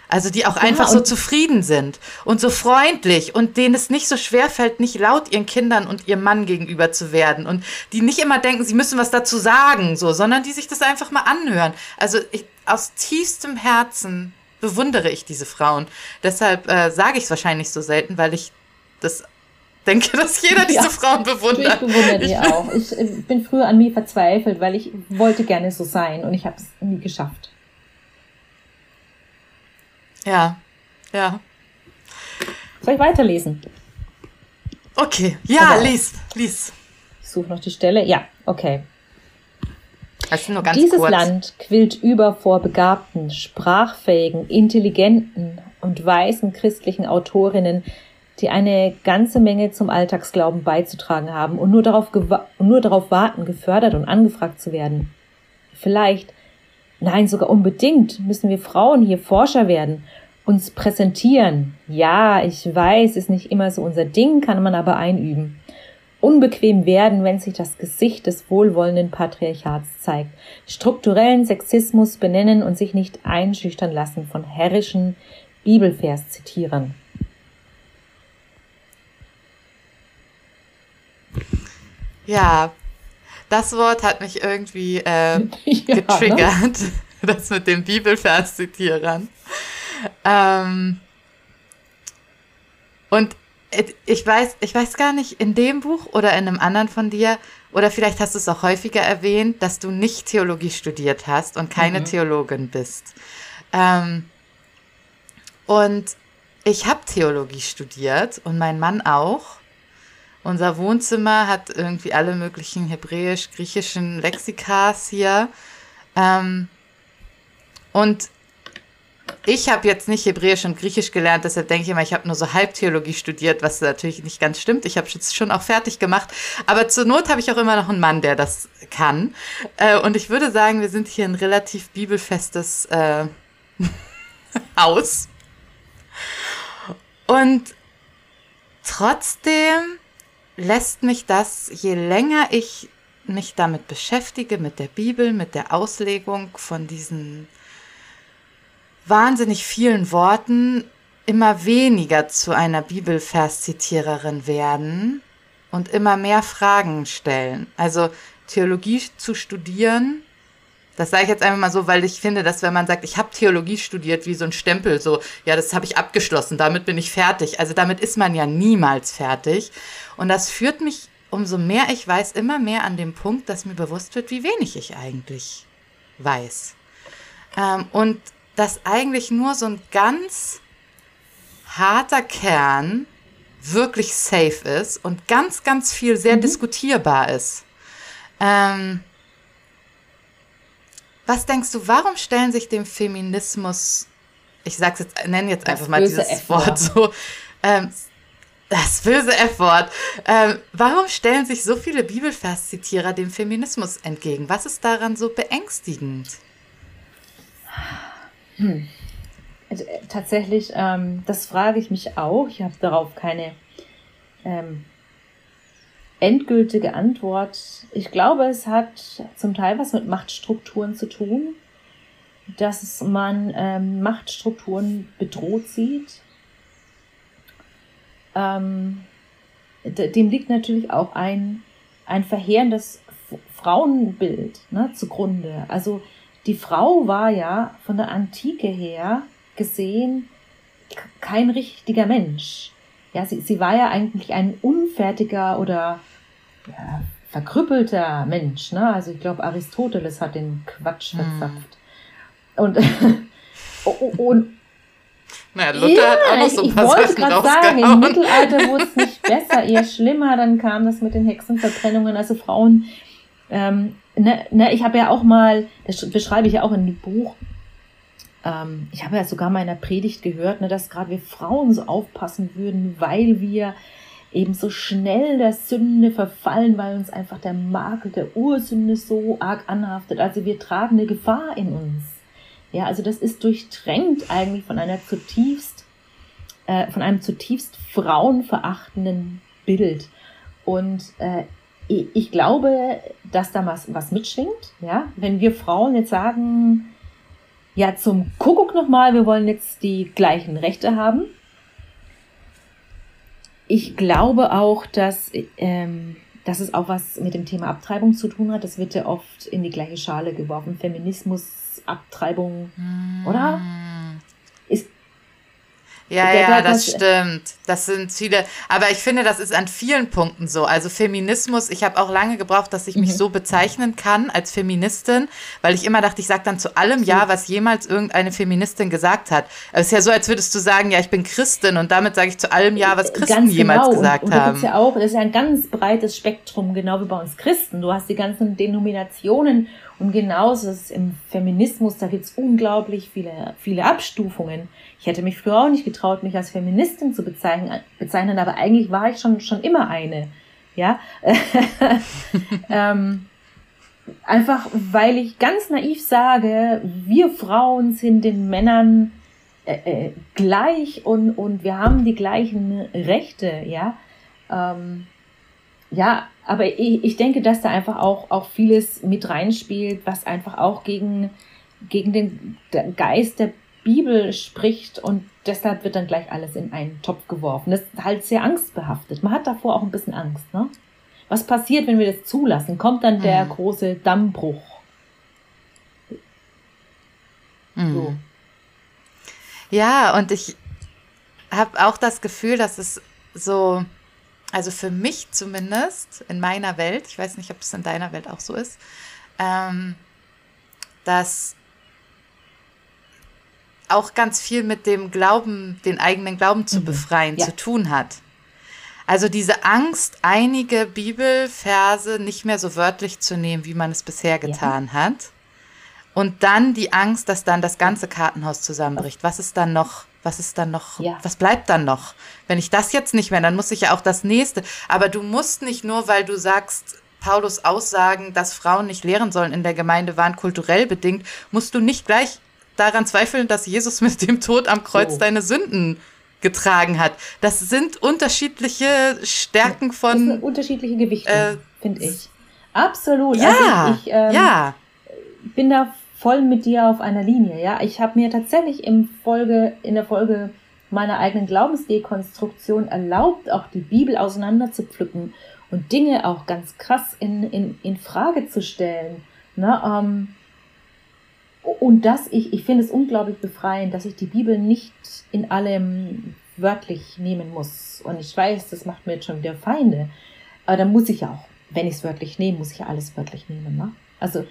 Also die auch ja, einfach so zufrieden sind und so freundlich und denen es nicht so schwer fällt, nicht laut ihren Kindern und ihrem Mann gegenüber zu werden und die nicht immer denken, sie müssen was dazu sagen, so, sondern die sich das einfach mal anhören. Also ich, aus tiefstem Herzen bewundere ich diese Frauen. Deshalb äh, sage ich es wahrscheinlich so selten, weil ich das denke, dass jeder diese ja, Frauen bewundert. Ich bewundere die auch. Ich äh, bin früher an mir verzweifelt, weil ich wollte gerne so sein und ich habe es nie geschafft. Ja, ja. Soll ich weiterlesen? Okay, ja, also, lies, lies. Ich suche noch die Stelle. Ja, okay. Dieses kurz. Land quillt über vor begabten, sprachfähigen, intelligenten und weisen christlichen Autorinnen, die eine ganze Menge zum Alltagsglauben beizutragen haben und nur darauf, nur darauf warten, gefördert und angefragt zu werden. Vielleicht, nein, sogar unbedingt müssen wir Frauen hier Forscher werden, uns präsentieren. Ja, ich weiß, ist nicht immer so unser Ding, kann man aber einüben. Unbequem werden, wenn sich das Gesicht des wohlwollenden Patriarchats zeigt. Strukturellen Sexismus benennen und sich nicht einschüchtern lassen von herrischen Bibelvers zitieren. Ja, das Wort hat mich irgendwie äh, ja, getriggert, ne? das mit dem Bibelvers zitieren. Ähm, und ich weiß, ich weiß gar nicht, in dem Buch oder in einem anderen von dir, oder vielleicht hast du es auch häufiger erwähnt, dass du nicht Theologie studiert hast und keine mhm. Theologin bist. Ähm, und ich habe Theologie studiert und mein Mann auch. Unser Wohnzimmer hat irgendwie alle möglichen hebräisch-griechischen Lexikas hier. Ähm, und ich habe jetzt nicht Hebräisch und Griechisch gelernt, deshalb denke ich immer, ich habe nur so Halbtheologie studiert, was natürlich nicht ganz stimmt. Ich habe jetzt schon auch fertig gemacht. Aber zur Not habe ich auch immer noch einen Mann, der das kann. Äh, und ich würde sagen, wir sind hier ein relativ bibelfestes äh, Haus. Und trotzdem lässt mich das, je länger ich mich damit beschäftige, mit der Bibel, mit der Auslegung von diesen wahnsinnig vielen Worten, immer weniger zu einer Bibelverszitiererin werden und immer mehr Fragen stellen. Also Theologie zu studieren das sage ich jetzt einfach mal so, weil ich finde, dass wenn man sagt, ich habe Theologie studiert, wie so ein Stempel, so, ja, das habe ich abgeschlossen, damit bin ich fertig. Also damit ist man ja niemals fertig. Und das führt mich, umso mehr ich weiß, immer mehr an dem Punkt, dass mir bewusst wird, wie wenig ich eigentlich weiß. Ähm, und dass eigentlich nur so ein ganz harter Kern wirklich safe ist und ganz, ganz viel sehr mhm. diskutierbar ist. Ähm, was denkst du, warum stellen sich dem Feminismus, ich sag's jetzt, nenne jetzt einfach mal dieses Wort so, ähm, das böse F-Wort. Ähm, warum stellen sich so viele Bibelverszitierer dem Feminismus entgegen? Was ist daran so beängstigend? Hm. Also, äh, tatsächlich, ähm, das frage ich mich auch. Ich habe darauf keine ähm, endgültige Antwort. Ich glaube, es hat zum Teil was mit Machtstrukturen zu tun, dass man ähm, Machtstrukturen bedroht sieht. Ähm, dem liegt natürlich auch ein, ein verheerendes Frauenbild ne, zugrunde. Also die Frau war ja von der Antike her gesehen kein richtiger Mensch ja, sie, sie war ja eigentlich ein unfertiger oder ja, verkrüppelter Mensch. Ne? Also ich glaube, Aristoteles hat den Quatsch hm. verzapft. Hm. Und, und naja, Luther ja, hat auch noch so ein paar Ich wollte gerade sagen, im Mittelalter wurde es nicht besser, eher schlimmer. Dann kam das mit den Hexenverbrennungen, also Frauen. Ähm, ne, ne, ich habe ja auch mal, das beschreibe ich ja auch in dem Buch, ähm, ich habe ja sogar mal in der Predigt gehört, ne, dass gerade wir Frauen so aufpassen würden, weil wir eben so schnell der Sünde verfallen, weil uns einfach der Makel der Ursünde so arg anhaftet. Also wir tragen eine Gefahr in uns. Ja, also das ist durchtränkt eigentlich von einer zutiefst, äh, von einem zutiefst frauenverachtenden Bild. Und äh, ich glaube, dass da was, was mitschwingt. Ja, wenn wir Frauen jetzt sagen, ja, zum Kuckuck nochmal, wir wollen jetzt die gleichen Rechte haben. Ich glaube auch, dass, ähm, dass es auch was mit dem Thema Abtreibung zu tun hat. Das wird ja oft in die gleiche Schale geworfen. Feminismus, Abtreibung, mm. oder? Ja, der, ja, das, das stimmt. Das sind viele. Aber ich finde, das ist an vielen Punkten so. Also Feminismus, ich habe auch lange gebraucht, dass ich mich mhm. so bezeichnen kann als Feministin, weil ich immer dachte, ich sage dann zu allem Ja, was jemals irgendeine Feministin gesagt hat. Es ist ja so, als würdest du sagen, ja, ich bin Christin und damit sage ich zu allem Ja, was Christen ganz jemals genau. gesagt und, und haben. Das ist ja auch, das ist ja ein ganz breites Spektrum, genau wie bei uns Christen. Du hast die ganzen Denominationen und genauso ist es im Feminismus, da gibt es unglaublich viele, viele Abstufungen. Ich hätte mich früher auch nicht getraut, mich als Feministin zu bezeichnen, aber eigentlich war ich schon, schon immer eine. Ja. ähm, einfach, weil ich ganz naiv sage, wir Frauen sind den Männern äh, äh, gleich und, und wir haben die gleichen Rechte, ja. Ähm, ja, aber ich, ich denke, dass da einfach auch, auch vieles mit reinspielt, was einfach auch gegen, gegen den Geist der Bibel spricht und deshalb wird dann gleich alles in einen Topf geworfen. Das ist halt sehr angstbehaftet. Man hat davor auch ein bisschen Angst, ne? Was passiert, wenn wir das zulassen? Kommt dann der mhm. große Dammbruch? Mhm. So. Ja, und ich habe auch das Gefühl, dass es so also für mich zumindest in meiner Welt, ich weiß nicht, ob es in deiner Welt auch so ist, ähm, dass auch ganz viel mit dem Glauben, den eigenen Glauben zu mhm. befreien, ja. zu tun hat. Also diese Angst, einige Bibelverse nicht mehr so wörtlich zu nehmen, wie man es bisher getan ja. hat. Und dann die Angst, dass dann das ganze Kartenhaus zusammenbricht. Was ist dann noch was ist dann noch, ja. was bleibt dann noch? Wenn ich das jetzt nicht mehr, dann muss ich ja auch das nächste. Aber du musst nicht nur, weil du sagst, Paulus Aussagen, dass Frauen nicht lehren sollen in der Gemeinde waren kulturell bedingt, musst du nicht gleich daran zweifeln, dass Jesus mit dem Tod am Kreuz so. deine Sünden getragen hat. Das sind unterschiedliche Stärken von. Das sind unterschiedliche Gewichte, äh, finde ich. Absolut. Ja, also ich, ähm, ja. bin da voll mit dir auf einer Linie. Ja, ich habe mir tatsächlich im Folge, in der Folge meiner eigenen Glaubensdekonstruktion erlaubt, auch die Bibel auseinander zu pflücken und Dinge auch ganz krass in, in, in Frage zu stellen. Ne? Ähm, und das, ich, ich finde es unglaublich befreiend, dass ich die Bibel nicht in allem wörtlich nehmen muss. Und ich weiß, das macht mir jetzt schon wieder Feinde. Aber dann muss ich ja auch, wenn ich es wörtlich nehme, muss ich ja alles wörtlich nehmen. Ne? Also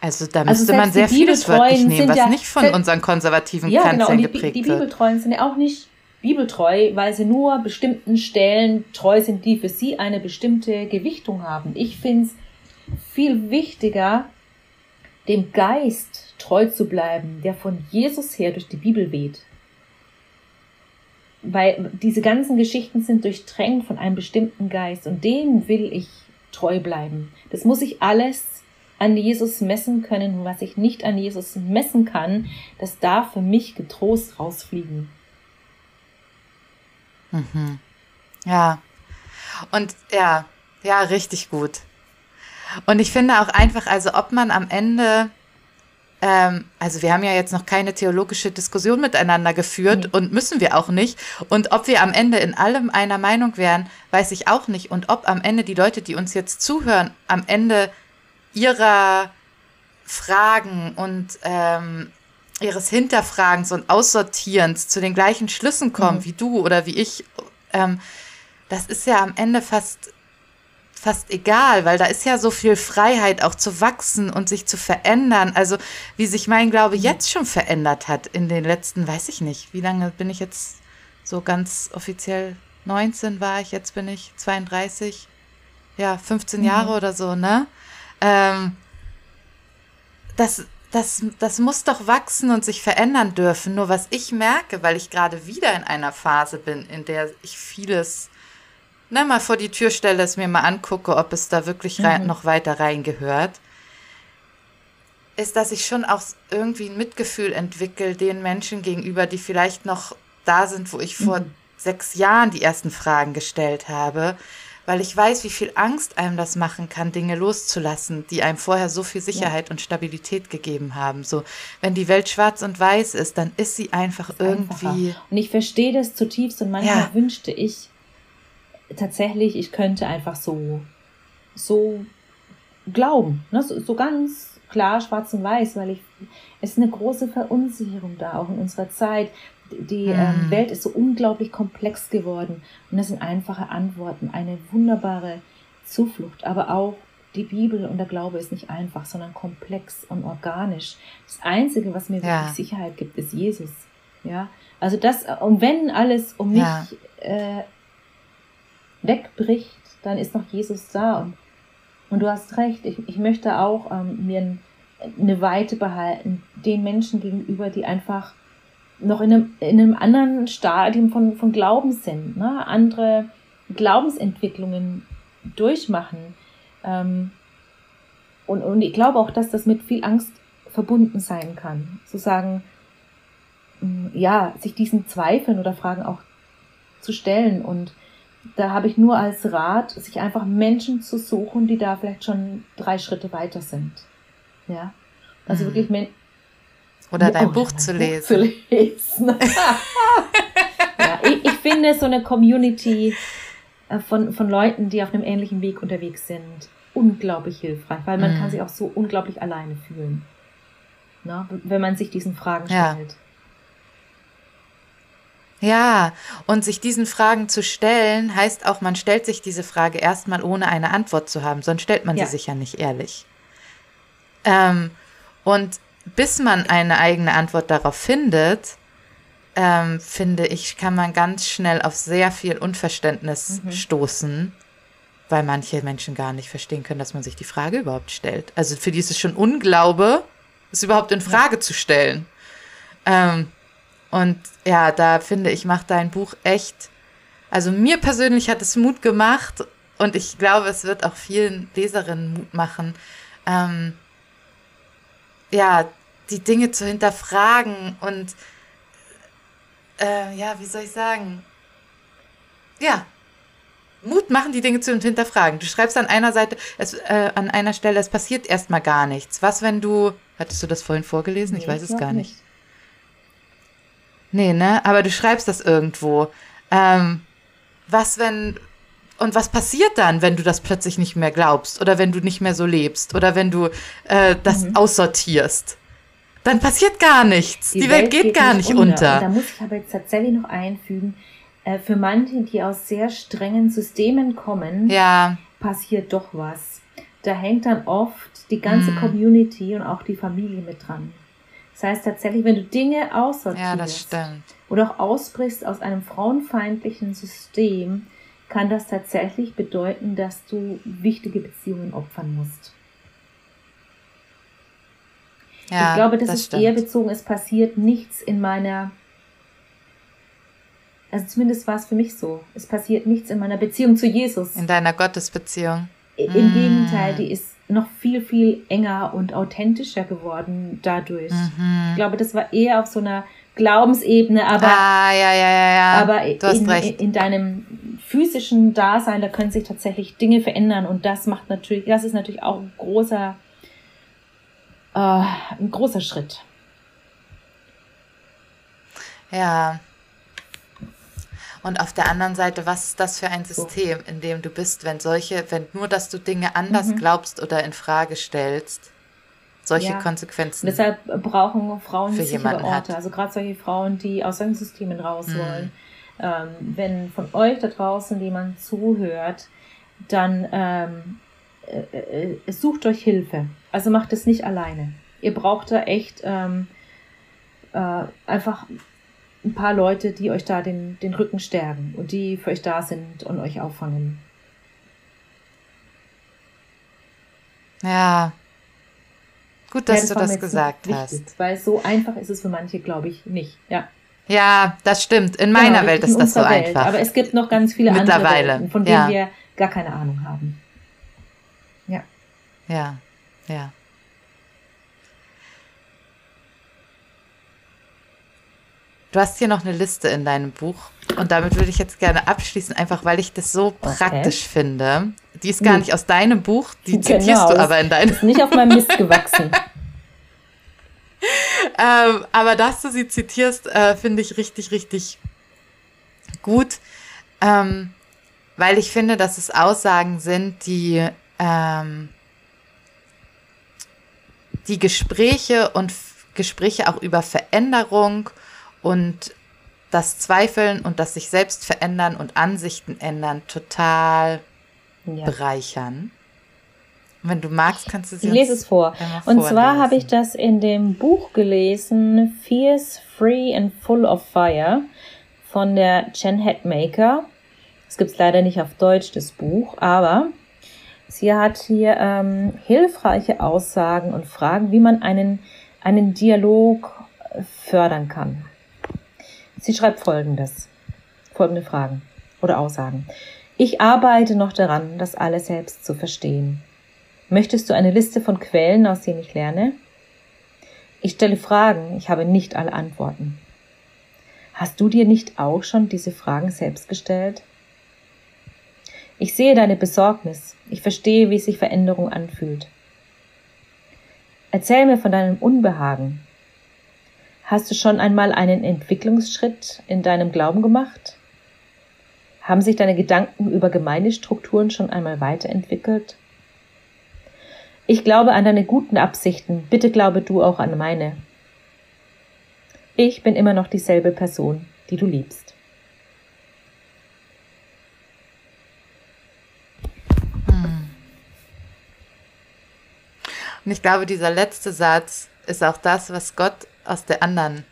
also da also müsste also man sehr vieles wörtlich nehmen, was ja, nicht von unseren konservativen ja, genau, und die, geprägt die, die Bibeltreuen sind ja auch nicht bibeltreu, weil sie nur bestimmten Stellen treu sind, die für sie eine bestimmte Gewichtung haben. Ich finde es viel wichtiger, dem Geist treu zu bleiben, der von Jesus her durch die Bibel weht. Weil diese ganzen Geschichten sind durchtränkt von einem bestimmten Geist und dem will ich treu bleiben. Das muss ich alles an Jesus messen können und was ich nicht an Jesus messen kann, das darf für mich getrost rausfliegen. Mhm. Ja. Und ja, ja, richtig gut. Und ich finde auch einfach, also ob man am Ende, ähm, also wir haben ja jetzt noch keine theologische Diskussion miteinander geführt mhm. und müssen wir auch nicht. Und ob wir am Ende in allem einer Meinung wären, weiß ich auch nicht. Und ob am Ende die Leute, die uns jetzt zuhören, am Ende ihrer Fragen und ähm, ihres Hinterfragens und Aussortierens zu den gleichen Schlüssen kommen mhm. wie du oder wie ich, ähm, das ist ja am Ende fast fast egal, weil da ist ja so viel Freiheit auch zu wachsen und sich zu verändern. Also wie sich mein Glaube mhm. jetzt schon verändert hat in den letzten, weiß ich nicht, wie lange bin ich jetzt so ganz offiziell 19 war ich, jetzt bin ich 32, ja, 15 mhm. Jahre oder so, ne? Ähm, das, das, das muss doch wachsen und sich verändern dürfen. Nur was ich merke, weil ich gerade wieder in einer Phase bin, in der ich vieles na, mal vor die Tür stelle, es mir mal angucke, ob es da wirklich mhm. noch weiter reingehört, ist, dass ich schon auch irgendwie ein Mitgefühl entwickle den Menschen gegenüber, die vielleicht noch da sind, wo ich mhm. vor sechs Jahren die ersten Fragen gestellt habe weil ich weiß, wie viel Angst einem das machen kann, Dinge loszulassen, die einem vorher so viel Sicherheit ja. und Stabilität gegeben haben. So, wenn die Welt schwarz und weiß ist, dann ist sie einfach ist irgendwie. Einfacher. Und ich verstehe das zutiefst und manchmal ja. wünschte ich tatsächlich, ich könnte einfach so, so glauben, ne? so, so ganz klar schwarz und weiß, weil ich, es ist eine große Verunsicherung da, auch in unserer Zeit. Die ähm, Welt ist so unglaublich komplex geworden und das sind einfache Antworten, eine wunderbare Zuflucht, aber auch die Bibel und der Glaube ist nicht einfach, sondern komplex und organisch. Das Einzige, was mir ja. wirklich Sicherheit gibt, ist Jesus. Ja, also das, und wenn alles um mich ja. äh, wegbricht, dann ist noch Jesus da. Und, und du hast recht, ich, ich möchte auch ähm, mir eine Weite behalten, den Menschen gegenüber, die einfach noch in einem, in einem anderen Stadium von, von Glauben sind, ne? andere Glaubensentwicklungen durchmachen. Ähm, und, und ich glaube auch, dass das mit viel Angst verbunden sein kann. Zu sagen, ja, sich diesen Zweifeln oder Fragen auch zu stellen. Und da habe ich nur als Rat, sich einfach Menschen zu suchen, die da vielleicht schon drei Schritte weiter sind. Ja. Also mhm. wirklich Men Oder dein oh, Buch, zu, Buch lesen. zu lesen. ja, ich, ich finde so eine Community äh, von, von Leuten, die auf einem ähnlichen Weg unterwegs sind, unglaublich hilfreich, weil man mhm. kann sich auch so unglaublich alleine fühlen. Na, wenn man sich diesen Fragen stellt. Ja, und sich diesen Fragen zu stellen, heißt auch, man stellt sich diese Frage erstmal ohne eine Antwort zu haben, sonst stellt man ja. sie sich ja nicht ehrlich. Ähm, und bis man eine eigene Antwort darauf findet, ähm, finde ich, kann man ganz schnell auf sehr viel Unverständnis mhm. stoßen, weil manche Menschen gar nicht verstehen können, dass man sich die Frage überhaupt stellt. Also für die ist es schon Unglaube, es überhaupt in Frage ja. zu stellen. Ähm, und ja, da finde ich, macht dein Buch echt, also mir persönlich hat es Mut gemacht und ich glaube, es wird auch vielen Leserinnen Mut machen, ähm, ja, die Dinge zu hinterfragen und äh, ja, wie soll ich sagen? Ja, Mut machen, die Dinge zu hinterfragen. Du schreibst an einer Seite, es, äh, an einer Stelle, es passiert erstmal gar nichts. Was, wenn du, hattest du das vorhin vorgelesen? Nee, ich weiß es gar nicht. nicht. Nee, ne? Aber du schreibst das irgendwo. Ähm, was, wenn, und was passiert dann, wenn du das plötzlich nicht mehr glaubst oder wenn du nicht mehr so lebst oder wenn du äh, das mhm. aussortierst? Dann passiert gar nichts. Die, Die Welt, Welt, geht, geht gar nicht unter. unter. da muss ich aber jetzt tatsächlich noch einfügen, äh, für manche, die aus sehr strengen Systemen kommen, ja. passiert doch was. Da hängt dann oft die ganze mhm. Community und auch die Familie mit dran. Das heißt tatsächlich, wenn du Dinge aussortierst ja, oder auch ausbrichst aus einem frauenfeindlichen System, kann das tatsächlich bedeuten, dass du wichtige Beziehungen opfern musst. Ja, ich glaube, das, das ist stimmt. eher bezogen, es passiert nichts in meiner, also zumindest war es für mich so, es passiert nichts in meiner Beziehung zu Jesus. In deiner Gottesbeziehung. Im mm. Gegenteil, die ist noch viel, viel enger und authentischer geworden dadurch. Mhm. Ich glaube, das war eher auf so einer Glaubensebene, aber, ah, ja, ja, ja, aber in, in, deinem physischen Dasein, da können sich tatsächlich Dinge verändern und das macht natürlich, das ist natürlich auch ein großer, äh, ein großer Schritt. Ja. Und auf der anderen Seite, was ist das für ein System, in dem du bist, wenn solche, wenn nur, dass du Dinge anders mhm. glaubst oder in Frage stellst, solche ja. Konsequenzen. Und deshalb brauchen Frauen für sichere Orte. Hat. Also gerade solche Frauen, die aus solchen Systemen raus mhm. wollen ähm, wenn von euch da draußen jemand zuhört, dann ähm, äh, äh, sucht euch Hilfe. Also macht es nicht alleine. Ihr braucht da echt ähm, äh, einfach ein paar Leute, die euch da den, den Rücken stärken und die für euch da sind und euch auffangen. Ja. Gut, dass ja, das du das gesagt hast. Weil so einfach ist es für manche, glaube ich, nicht. Ja. Ja, das stimmt. In meiner genau, Welt ist das so Welt. einfach. Aber es gibt noch ganz viele andere Welten, von denen ja. wir gar keine Ahnung haben. Ja. Ja, ja. Du hast hier noch eine Liste in deinem Buch und damit würde ich jetzt gerne abschließen, einfach weil ich das so okay. praktisch finde. Die ist gar nicht aus deinem Buch, die genau, zitierst du aber in deinem. Ist nicht auf meinem Mist gewachsen. ähm, aber dass du sie zitierst, äh, finde ich richtig, richtig gut, ähm, weil ich finde, dass es Aussagen sind, die ähm, die Gespräche und Gespräche auch über Veränderung und das Zweifeln und das sich selbst verändern und Ansichten ändern total ja. bereichern. Wenn du magst, kannst du sie Ich lese es vor. Und zwar habe ich das in dem Buch gelesen, Fierce, Free and Full of Fire von der Jen Headmaker. Es gibt es leider nicht auf Deutsch, das Buch, aber sie hat hier ähm, hilfreiche Aussagen und Fragen, wie man einen, einen Dialog fördern kann. Sie schreibt folgendes, folgende Fragen oder Aussagen. Ich arbeite noch daran, das alles selbst zu verstehen. Möchtest du eine Liste von Quellen, aus denen ich lerne? Ich stelle Fragen, ich habe nicht alle Antworten. Hast du dir nicht auch schon diese Fragen selbst gestellt? Ich sehe deine Besorgnis, ich verstehe, wie sich Veränderung anfühlt. Erzähl mir von deinem Unbehagen, Hast du schon einmal einen Entwicklungsschritt in deinem Glauben gemacht? Haben sich deine Gedanken über Gemeindestrukturen schon einmal weiterentwickelt? Ich glaube an deine guten Absichten, bitte glaube du auch an meine. Ich bin immer noch dieselbe Person, die du liebst. Hm. Und ich glaube, dieser letzte Satz ist auch das, was Gott aus der anderen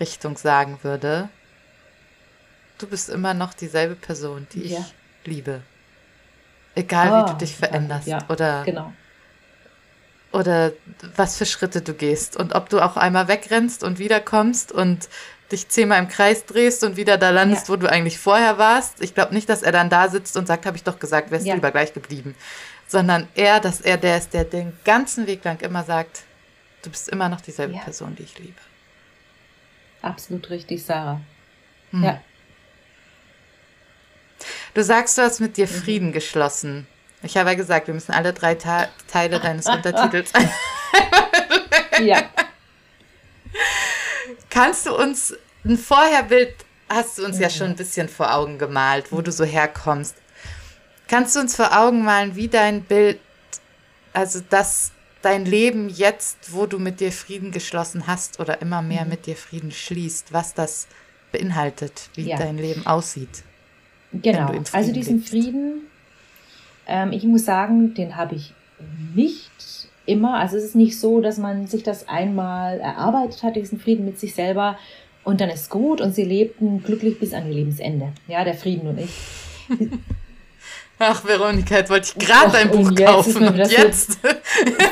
Richtung sagen würde, du bist immer noch dieselbe Person, die ja. ich liebe. Egal oh, wie du ah, dich veränderst ja, oder, genau. oder was für Schritte du gehst und ob du auch einmal wegrennst und wiederkommst und dich zehnmal im Kreis drehst und wieder da landest, ja. wo du eigentlich vorher warst. Ich glaube nicht, dass er dann da sitzt und sagt, habe ich doch gesagt, wärst du lieber gleich geblieben. Sondern er, dass er der ist, der den ganzen Weg lang immer sagt, Du bist immer noch dieselbe ja. Person, die ich liebe. Absolut richtig, Sarah. Hm. Ja. Du sagst, du hast mit dir mhm. Frieden mhm. geschlossen. Ich habe ja gesagt, wir müssen alle drei Ta Teile deines Untertitels. ja. Kannst du uns ein Vorherbild, hast du uns mhm. ja schon ein bisschen vor Augen gemalt, wo du so herkommst. Kannst du uns vor Augen malen, wie dein Bild, also das dein Leben jetzt, wo du mit dir Frieden geschlossen hast oder immer mehr mhm. mit dir Frieden schließt, was das beinhaltet, wie ja. dein Leben aussieht. Genau, also diesen lebst. Frieden, ähm, ich muss sagen, den habe ich nicht immer. Also es ist nicht so, dass man sich das einmal erarbeitet hat, diesen Frieden mit sich selber und dann ist gut und sie lebten glücklich bis an ihr Lebensende. Ja, der Frieden und ich. Ach, Veronika, jetzt wollte ich gerade dein Buch kaufen. und jetzt?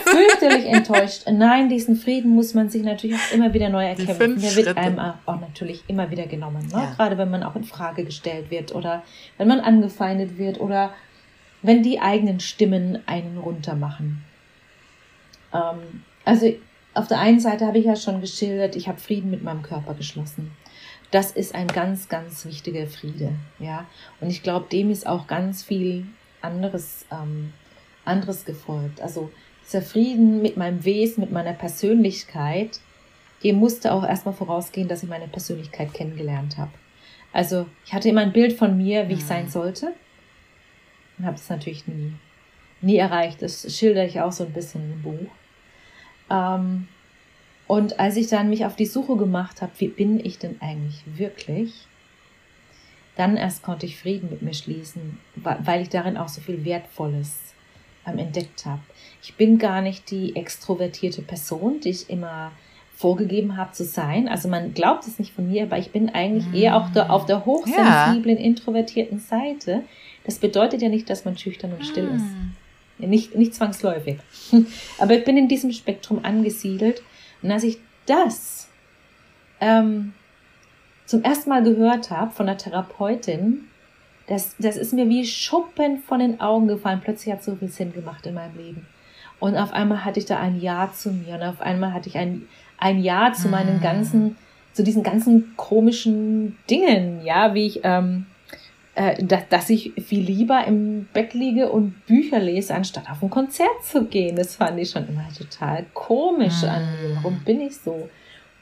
fürchterlich enttäuscht. Nein, diesen Frieden muss man sich natürlich auch immer wieder neu erkämpfen. Der wird einem auch natürlich immer wieder genommen. Ne? Ja. Gerade wenn man auch in Frage gestellt wird oder wenn man angefeindet wird oder wenn die eigenen Stimmen einen runtermachen. Ähm, also auf der einen Seite habe ich ja schon geschildert, ich habe Frieden mit meinem Körper geschlossen. Das ist ein ganz, ganz wichtiger Friede, ja. Und ich glaube, dem ist auch ganz viel anderes, ähm, anderes gefolgt. Also dieser Frieden mit meinem Wesen, mit meiner Persönlichkeit, dem musste auch erstmal vorausgehen, dass ich meine Persönlichkeit kennengelernt habe. Also ich hatte immer ein Bild von mir, wie ich sein mhm. sollte, und habe es natürlich nie, nie erreicht. Das schildere ich auch so ein bisschen im Buch. Ähm, und als ich dann mich auf die Suche gemacht habe, wie bin ich denn eigentlich wirklich, dann erst konnte ich Frieden mit mir schließen, weil ich darin auch so viel Wertvolles ähm, entdeckt habe. Ich bin gar nicht die extrovertierte Person, die ich immer vorgegeben habe zu sein. Also man glaubt es nicht von mir, aber ich bin eigentlich mm. eher auch der, auf der hochsensiblen, ja. introvertierten Seite. Das bedeutet ja nicht, dass man schüchtern und still mm. ist. Nicht, nicht zwangsläufig. aber ich bin in diesem Spektrum angesiedelt und als ich das ähm, zum ersten Mal gehört habe von der Therapeutin, das, das ist mir wie Schuppen von den Augen gefallen. Plötzlich hat so viel Sinn gemacht in meinem Leben. Und auf einmal hatte ich da ein Ja zu mir und auf einmal hatte ich ein, ein Ja zu meinen ah. ganzen, zu diesen ganzen komischen Dingen, ja, wie ich ähm, äh, dass, dass ich viel lieber im Bett liege und Bücher lese, anstatt auf ein Konzert zu gehen. Das fand ich schon immer total komisch mm. an mir. Warum bin ich so?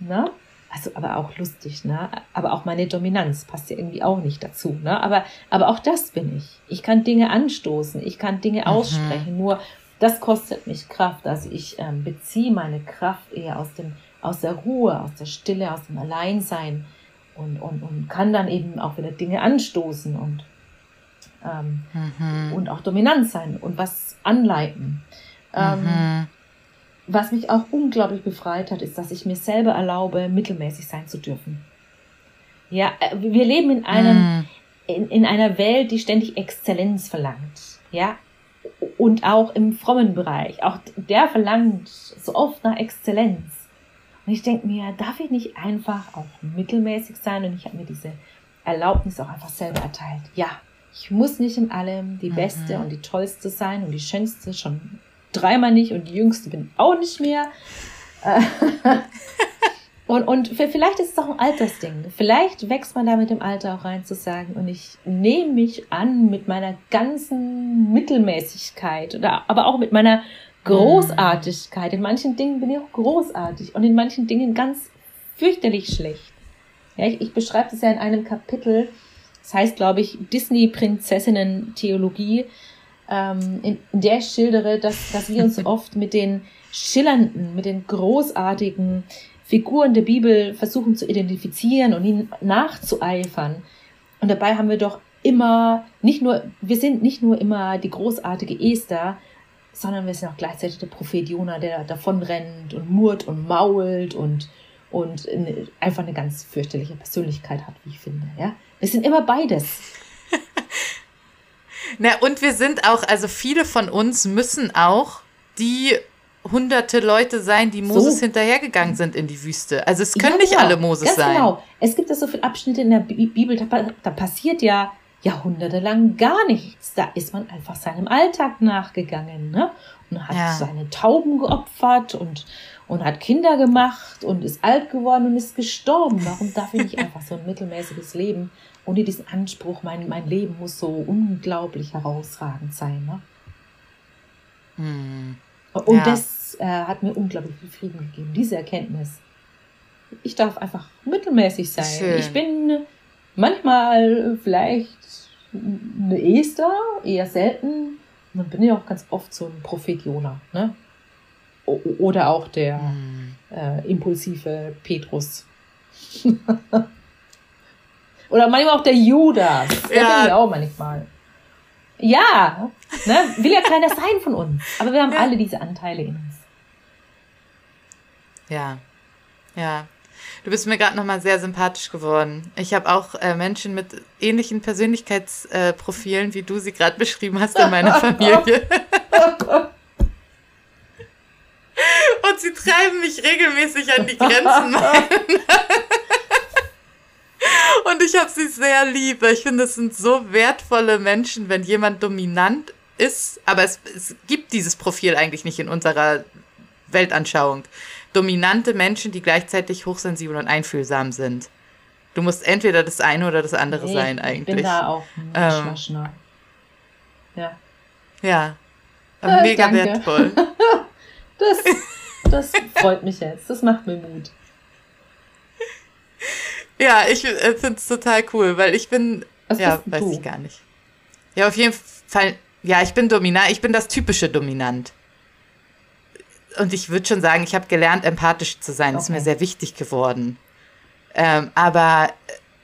Ne? Also, aber auch lustig, ne? Aber auch meine Dominanz passt ja irgendwie auch nicht dazu, ne? Aber, aber auch das bin ich. Ich kann Dinge anstoßen, ich kann Dinge mhm. aussprechen, nur das kostet mich Kraft. Also ich ähm, beziehe meine Kraft eher aus dem, aus der Ruhe, aus der Stille, aus dem Alleinsein und, und, und kann dann eben auch wieder Dinge anstoßen und, ähm, mhm. und auch dominant sein und was anleiten. Ähm, mhm. Was mich auch unglaublich befreit hat, ist, dass ich mir selber erlaube, mittelmäßig sein zu dürfen. Ja, äh, wir leben in einem, mhm. in, in einer Welt, die ständig Exzellenz verlangt. Ja, und auch im frommen Bereich. Auch der verlangt so oft nach Exzellenz. Und ich denke mir, darf ich nicht einfach auch mittelmäßig sein? Und ich habe mir diese Erlaubnis auch einfach selber erteilt. Ja, ich muss nicht in allem die mhm. Beste und die Tollste sein und die Schönste schon dreimal nicht und die Jüngste bin auch nicht mehr. und, und vielleicht ist es auch ein Altersding. Vielleicht wächst man da mit dem Alter auch rein zu sagen, und ich nehme mich an mit meiner ganzen Mittelmäßigkeit oder aber auch mit meiner Großartigkeit. In manchen Dingen bin ich auch großartig und in manchen Dingen ganz fürchterlich schlecht. Ja, ich, ich beschreibe das ja in einem Kapitel. Das heißt, glaube ich, Disney-Prinzessinnen-Theologie, ähm, in, in der ich schildere, dass, dass wir uns oft mit den schillernden, mit den großartigen Figuren der Bibel versuchen zu identifizieren und ihnen nachzueifern. Und dabei haben wir doch immer nicht nur, wir sind nicht nur immer die großartige Esther, sondern wir sind auch gleichzeitig der Prophet Jona, der davonrennt und murrt und mault und, und einfach eine ganz fürchterliche Persönlichkeit hat, wie ich finde. Ja? Wir sind immer beides. Na, und wir sind auch, also viele von uns müssen auch die hunderte Leute sein, die Moses so. hinterhergegangen sind in die Wüste. Also es können ja, nicht genau. alle Moses Ganz sein. Genau. Es gibt ja so viele Abschnitte in der Bibel, da, da passiert ja jahrhundertelang gar nichts. Da ist man einfach seinem Alltag nachgegangen, ne? Und hat ja. seine Tauben geopfert und, und hat Kinder gemacht und ist alt geworden und ist gestorben. Warum darf ich nicht einfach so ein mittelmäßiges Leben ohne diesen Anspruch, mein, mein Leben muss so unglaublich herausragend sein, ne? Hm. Und ja. das äh, hat mir unglaublich viel Frieden gegeben, diese Erkenntnis. Ich darf einfach mittelmäßig sein. Schön. Ich bin manchmal vielleicht eine Esther, eher selten. Und dann bin ich auch ganz oft so ein Prophet Jona. Ne? Oder auch der mm. äh, impulsive Petrus. Oder manchmal auch der Judas. Der ja. bin ich auch manchmal. Ja, ne? will ja keiner sein von uns. Aber wir haben ja. alle diese Anteile in uns. Ja, ja. Du bist mir gerade nochmal sehr sympathisch geworden. Ich habe auch äh, Menschen mit ähnlichen Persönlichkeitsprofilen, äh, wie du sie gerade beschrieben hast, in meiner Familie. Und sie treiben mich regelmäßig an die Grenzen. Und ich habe sie sehr lieb. Ich finde, es sind so wertvolle Menschen, wenn jemand dominant ist. Aber es, es gibt dieses Profil eigentlich nicht in unserer Weltanschauung dominante Menschen, die gleichzeitig hochsensibel und einfühlsam sind. Du musst entweder das eine oder das andere nee, sein eigentlich. Ich bin da auch ähm, Ja. Ja. Äh, mega danke. wertvoll. das, das freut mich jetzt. Das macht mir Mut. Ja, ich äh, finde es total cool, weil ich bin. Was ja, weiß du? ich gar nicht. Ja, auf jeden Fall. Ja, ich bin dominant. Ich bin das typische Dominant und ich würde schon sagen, ich habe gelernt, empathisch zu sein. Okay. Das ist mir sehr wichtig geworden. Ähm, aber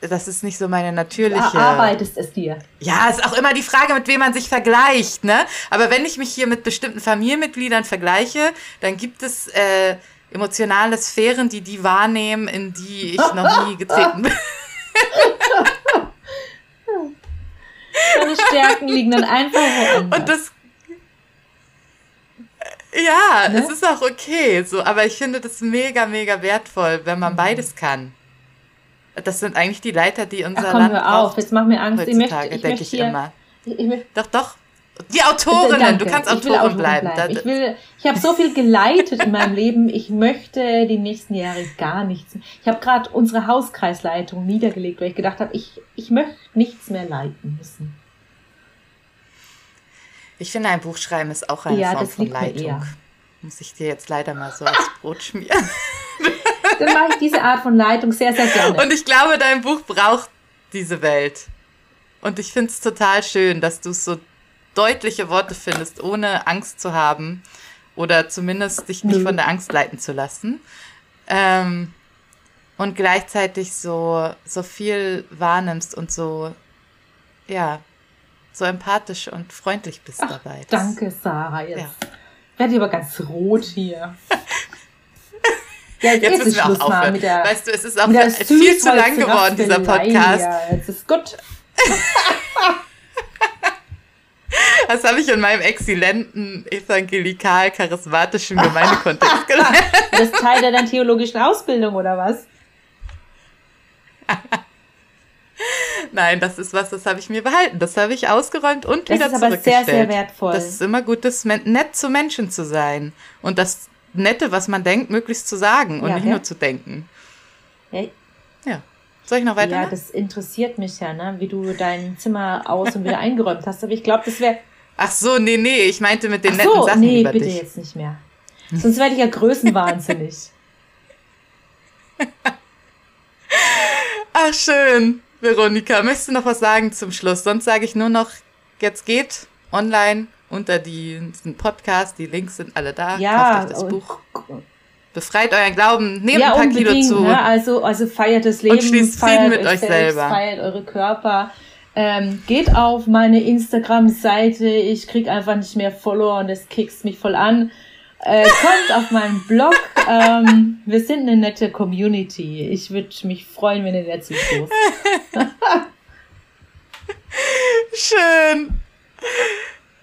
äh, das ist nicht so meine natürliche. Du arbeitest es dir. Ja, ist auch immer die Frage, mit wem man sich vergleicht, ne? Aber wenn ich mich hier mit bestimmten Familienmitgliedern vergleiche, dann gibt es äh, emotionale Sphären, die die wahrnehmen, in die ich noch nie getreten bin. Meine Stärken liegen dann einfach woanders. Und das ja, ne? es ist auch okay, so, aber ich finde das mega, mega wertvoll, wenn man mhm. beides kann. Das sind eigentlich die Leiter, die unser Ach, komm, Land hör auf, jetzt mach mir Angst. Heutzutage, ich denke ich hier, immer. Ich, ich doch, doch. Die Autorinnen, Danke. du kannst Autorin, Autorin bleiben. bleiben. Ich, will, ich habe so viel geleitet in meinem Leben. Ich möchte die nächsten Jahre gar nichts. Ich habe gerade unsere Hauskreisleitung niedergelegt, weil ich gedacht habe, ich, ich möchte nichts mehr leiten müssen. Ich finde, ein Buch schreiben ist auch eine ja, Form von Leitung. Muss ich dir jetzt leider mal so als Brot schmieren. Dann mache ich diese Art von Leitung sehr, sehr gerne. Und ich glaube, dein Buch braucht diese Welt. Und ich finde es total schön, dass du so deutliche Worte findest, ohne Angst zu haben oder zumindest dich nicht von der Angst leiten zu lassen. Ähm, und gleichzeitig so, so viel wahrnimmst und so, ja, so empathisch und freundlich bist Ach, dabei. Das, danke, Sarah. Jetzt ja. werde ich aber ganz rot hier. Ja, jetzt, jetzt müssen wir auch aufhören. Mit der, weißt du, es ist auch viel zu lang geworden, dieser Podcast. Ja, jetzt ist gut. Das habe ich in meinem exzellenten, evangelikal-charismatischen Gemeindekontext gelernt. Das ist Teil deiner theologischen Ausbildung, oder was? Nein, das ist was, das habe ich mir behalten. Das habe ich ausgeräumt und das wieder zurückgestellt. Das ist aber sehr, sehr wertvoll. Das ist immer gut, das nett zu Menschen zu sein. Und das Nette, was man denkt, möglichst zu sagen und ja, nicht ja. nur zu denken. Hey. Ja. Soll ich noch weiter? Ja, das interessiert mich ja, ne? wie du dein Zimmer aus und wieder eingeräumt hast. Aber ich glaube, das wäre. Ach so, nee, nee, ich meinte mit den Ach netten so, Sachen nee, über bitte dich. jetzt nicht mehr. Sonst werde ich ja größenwahnsinnig. Ach, schön. Veronika, möchtest du noch was sagen zum Schluss? Sonst sage ich nur noch, jetzt geht online unter diesen Podcast, die Links sind alle da. Ja, Kauft euch das Buch. Befreit euren Glauben, nehmt ja, ein paar Kilo zu. Ne? Also, also feiert das Leben, und schließt Frieden mit euch, selbst, selber. Feiert eure Körper. Ähm, geht auf meine Instagram-Seite. Ich krieg einfach nicht mehr Follower und es kickst mich voll an. Äh, kommt auf meinen Blog. Ähm, wir sind eine nette Community. Ich würde mich freuen, wenn ihr dazu stoßt. Schön.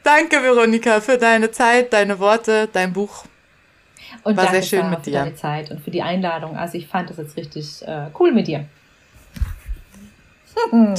Danke, Veronika, für deine Zeit, deine Worte, dein Buch. Und War sehr schön Sarah, mit dir. Für deine Zeit und für die Einladung. Also ich fand das jetzt richtig äh, cool mit dir. Schön.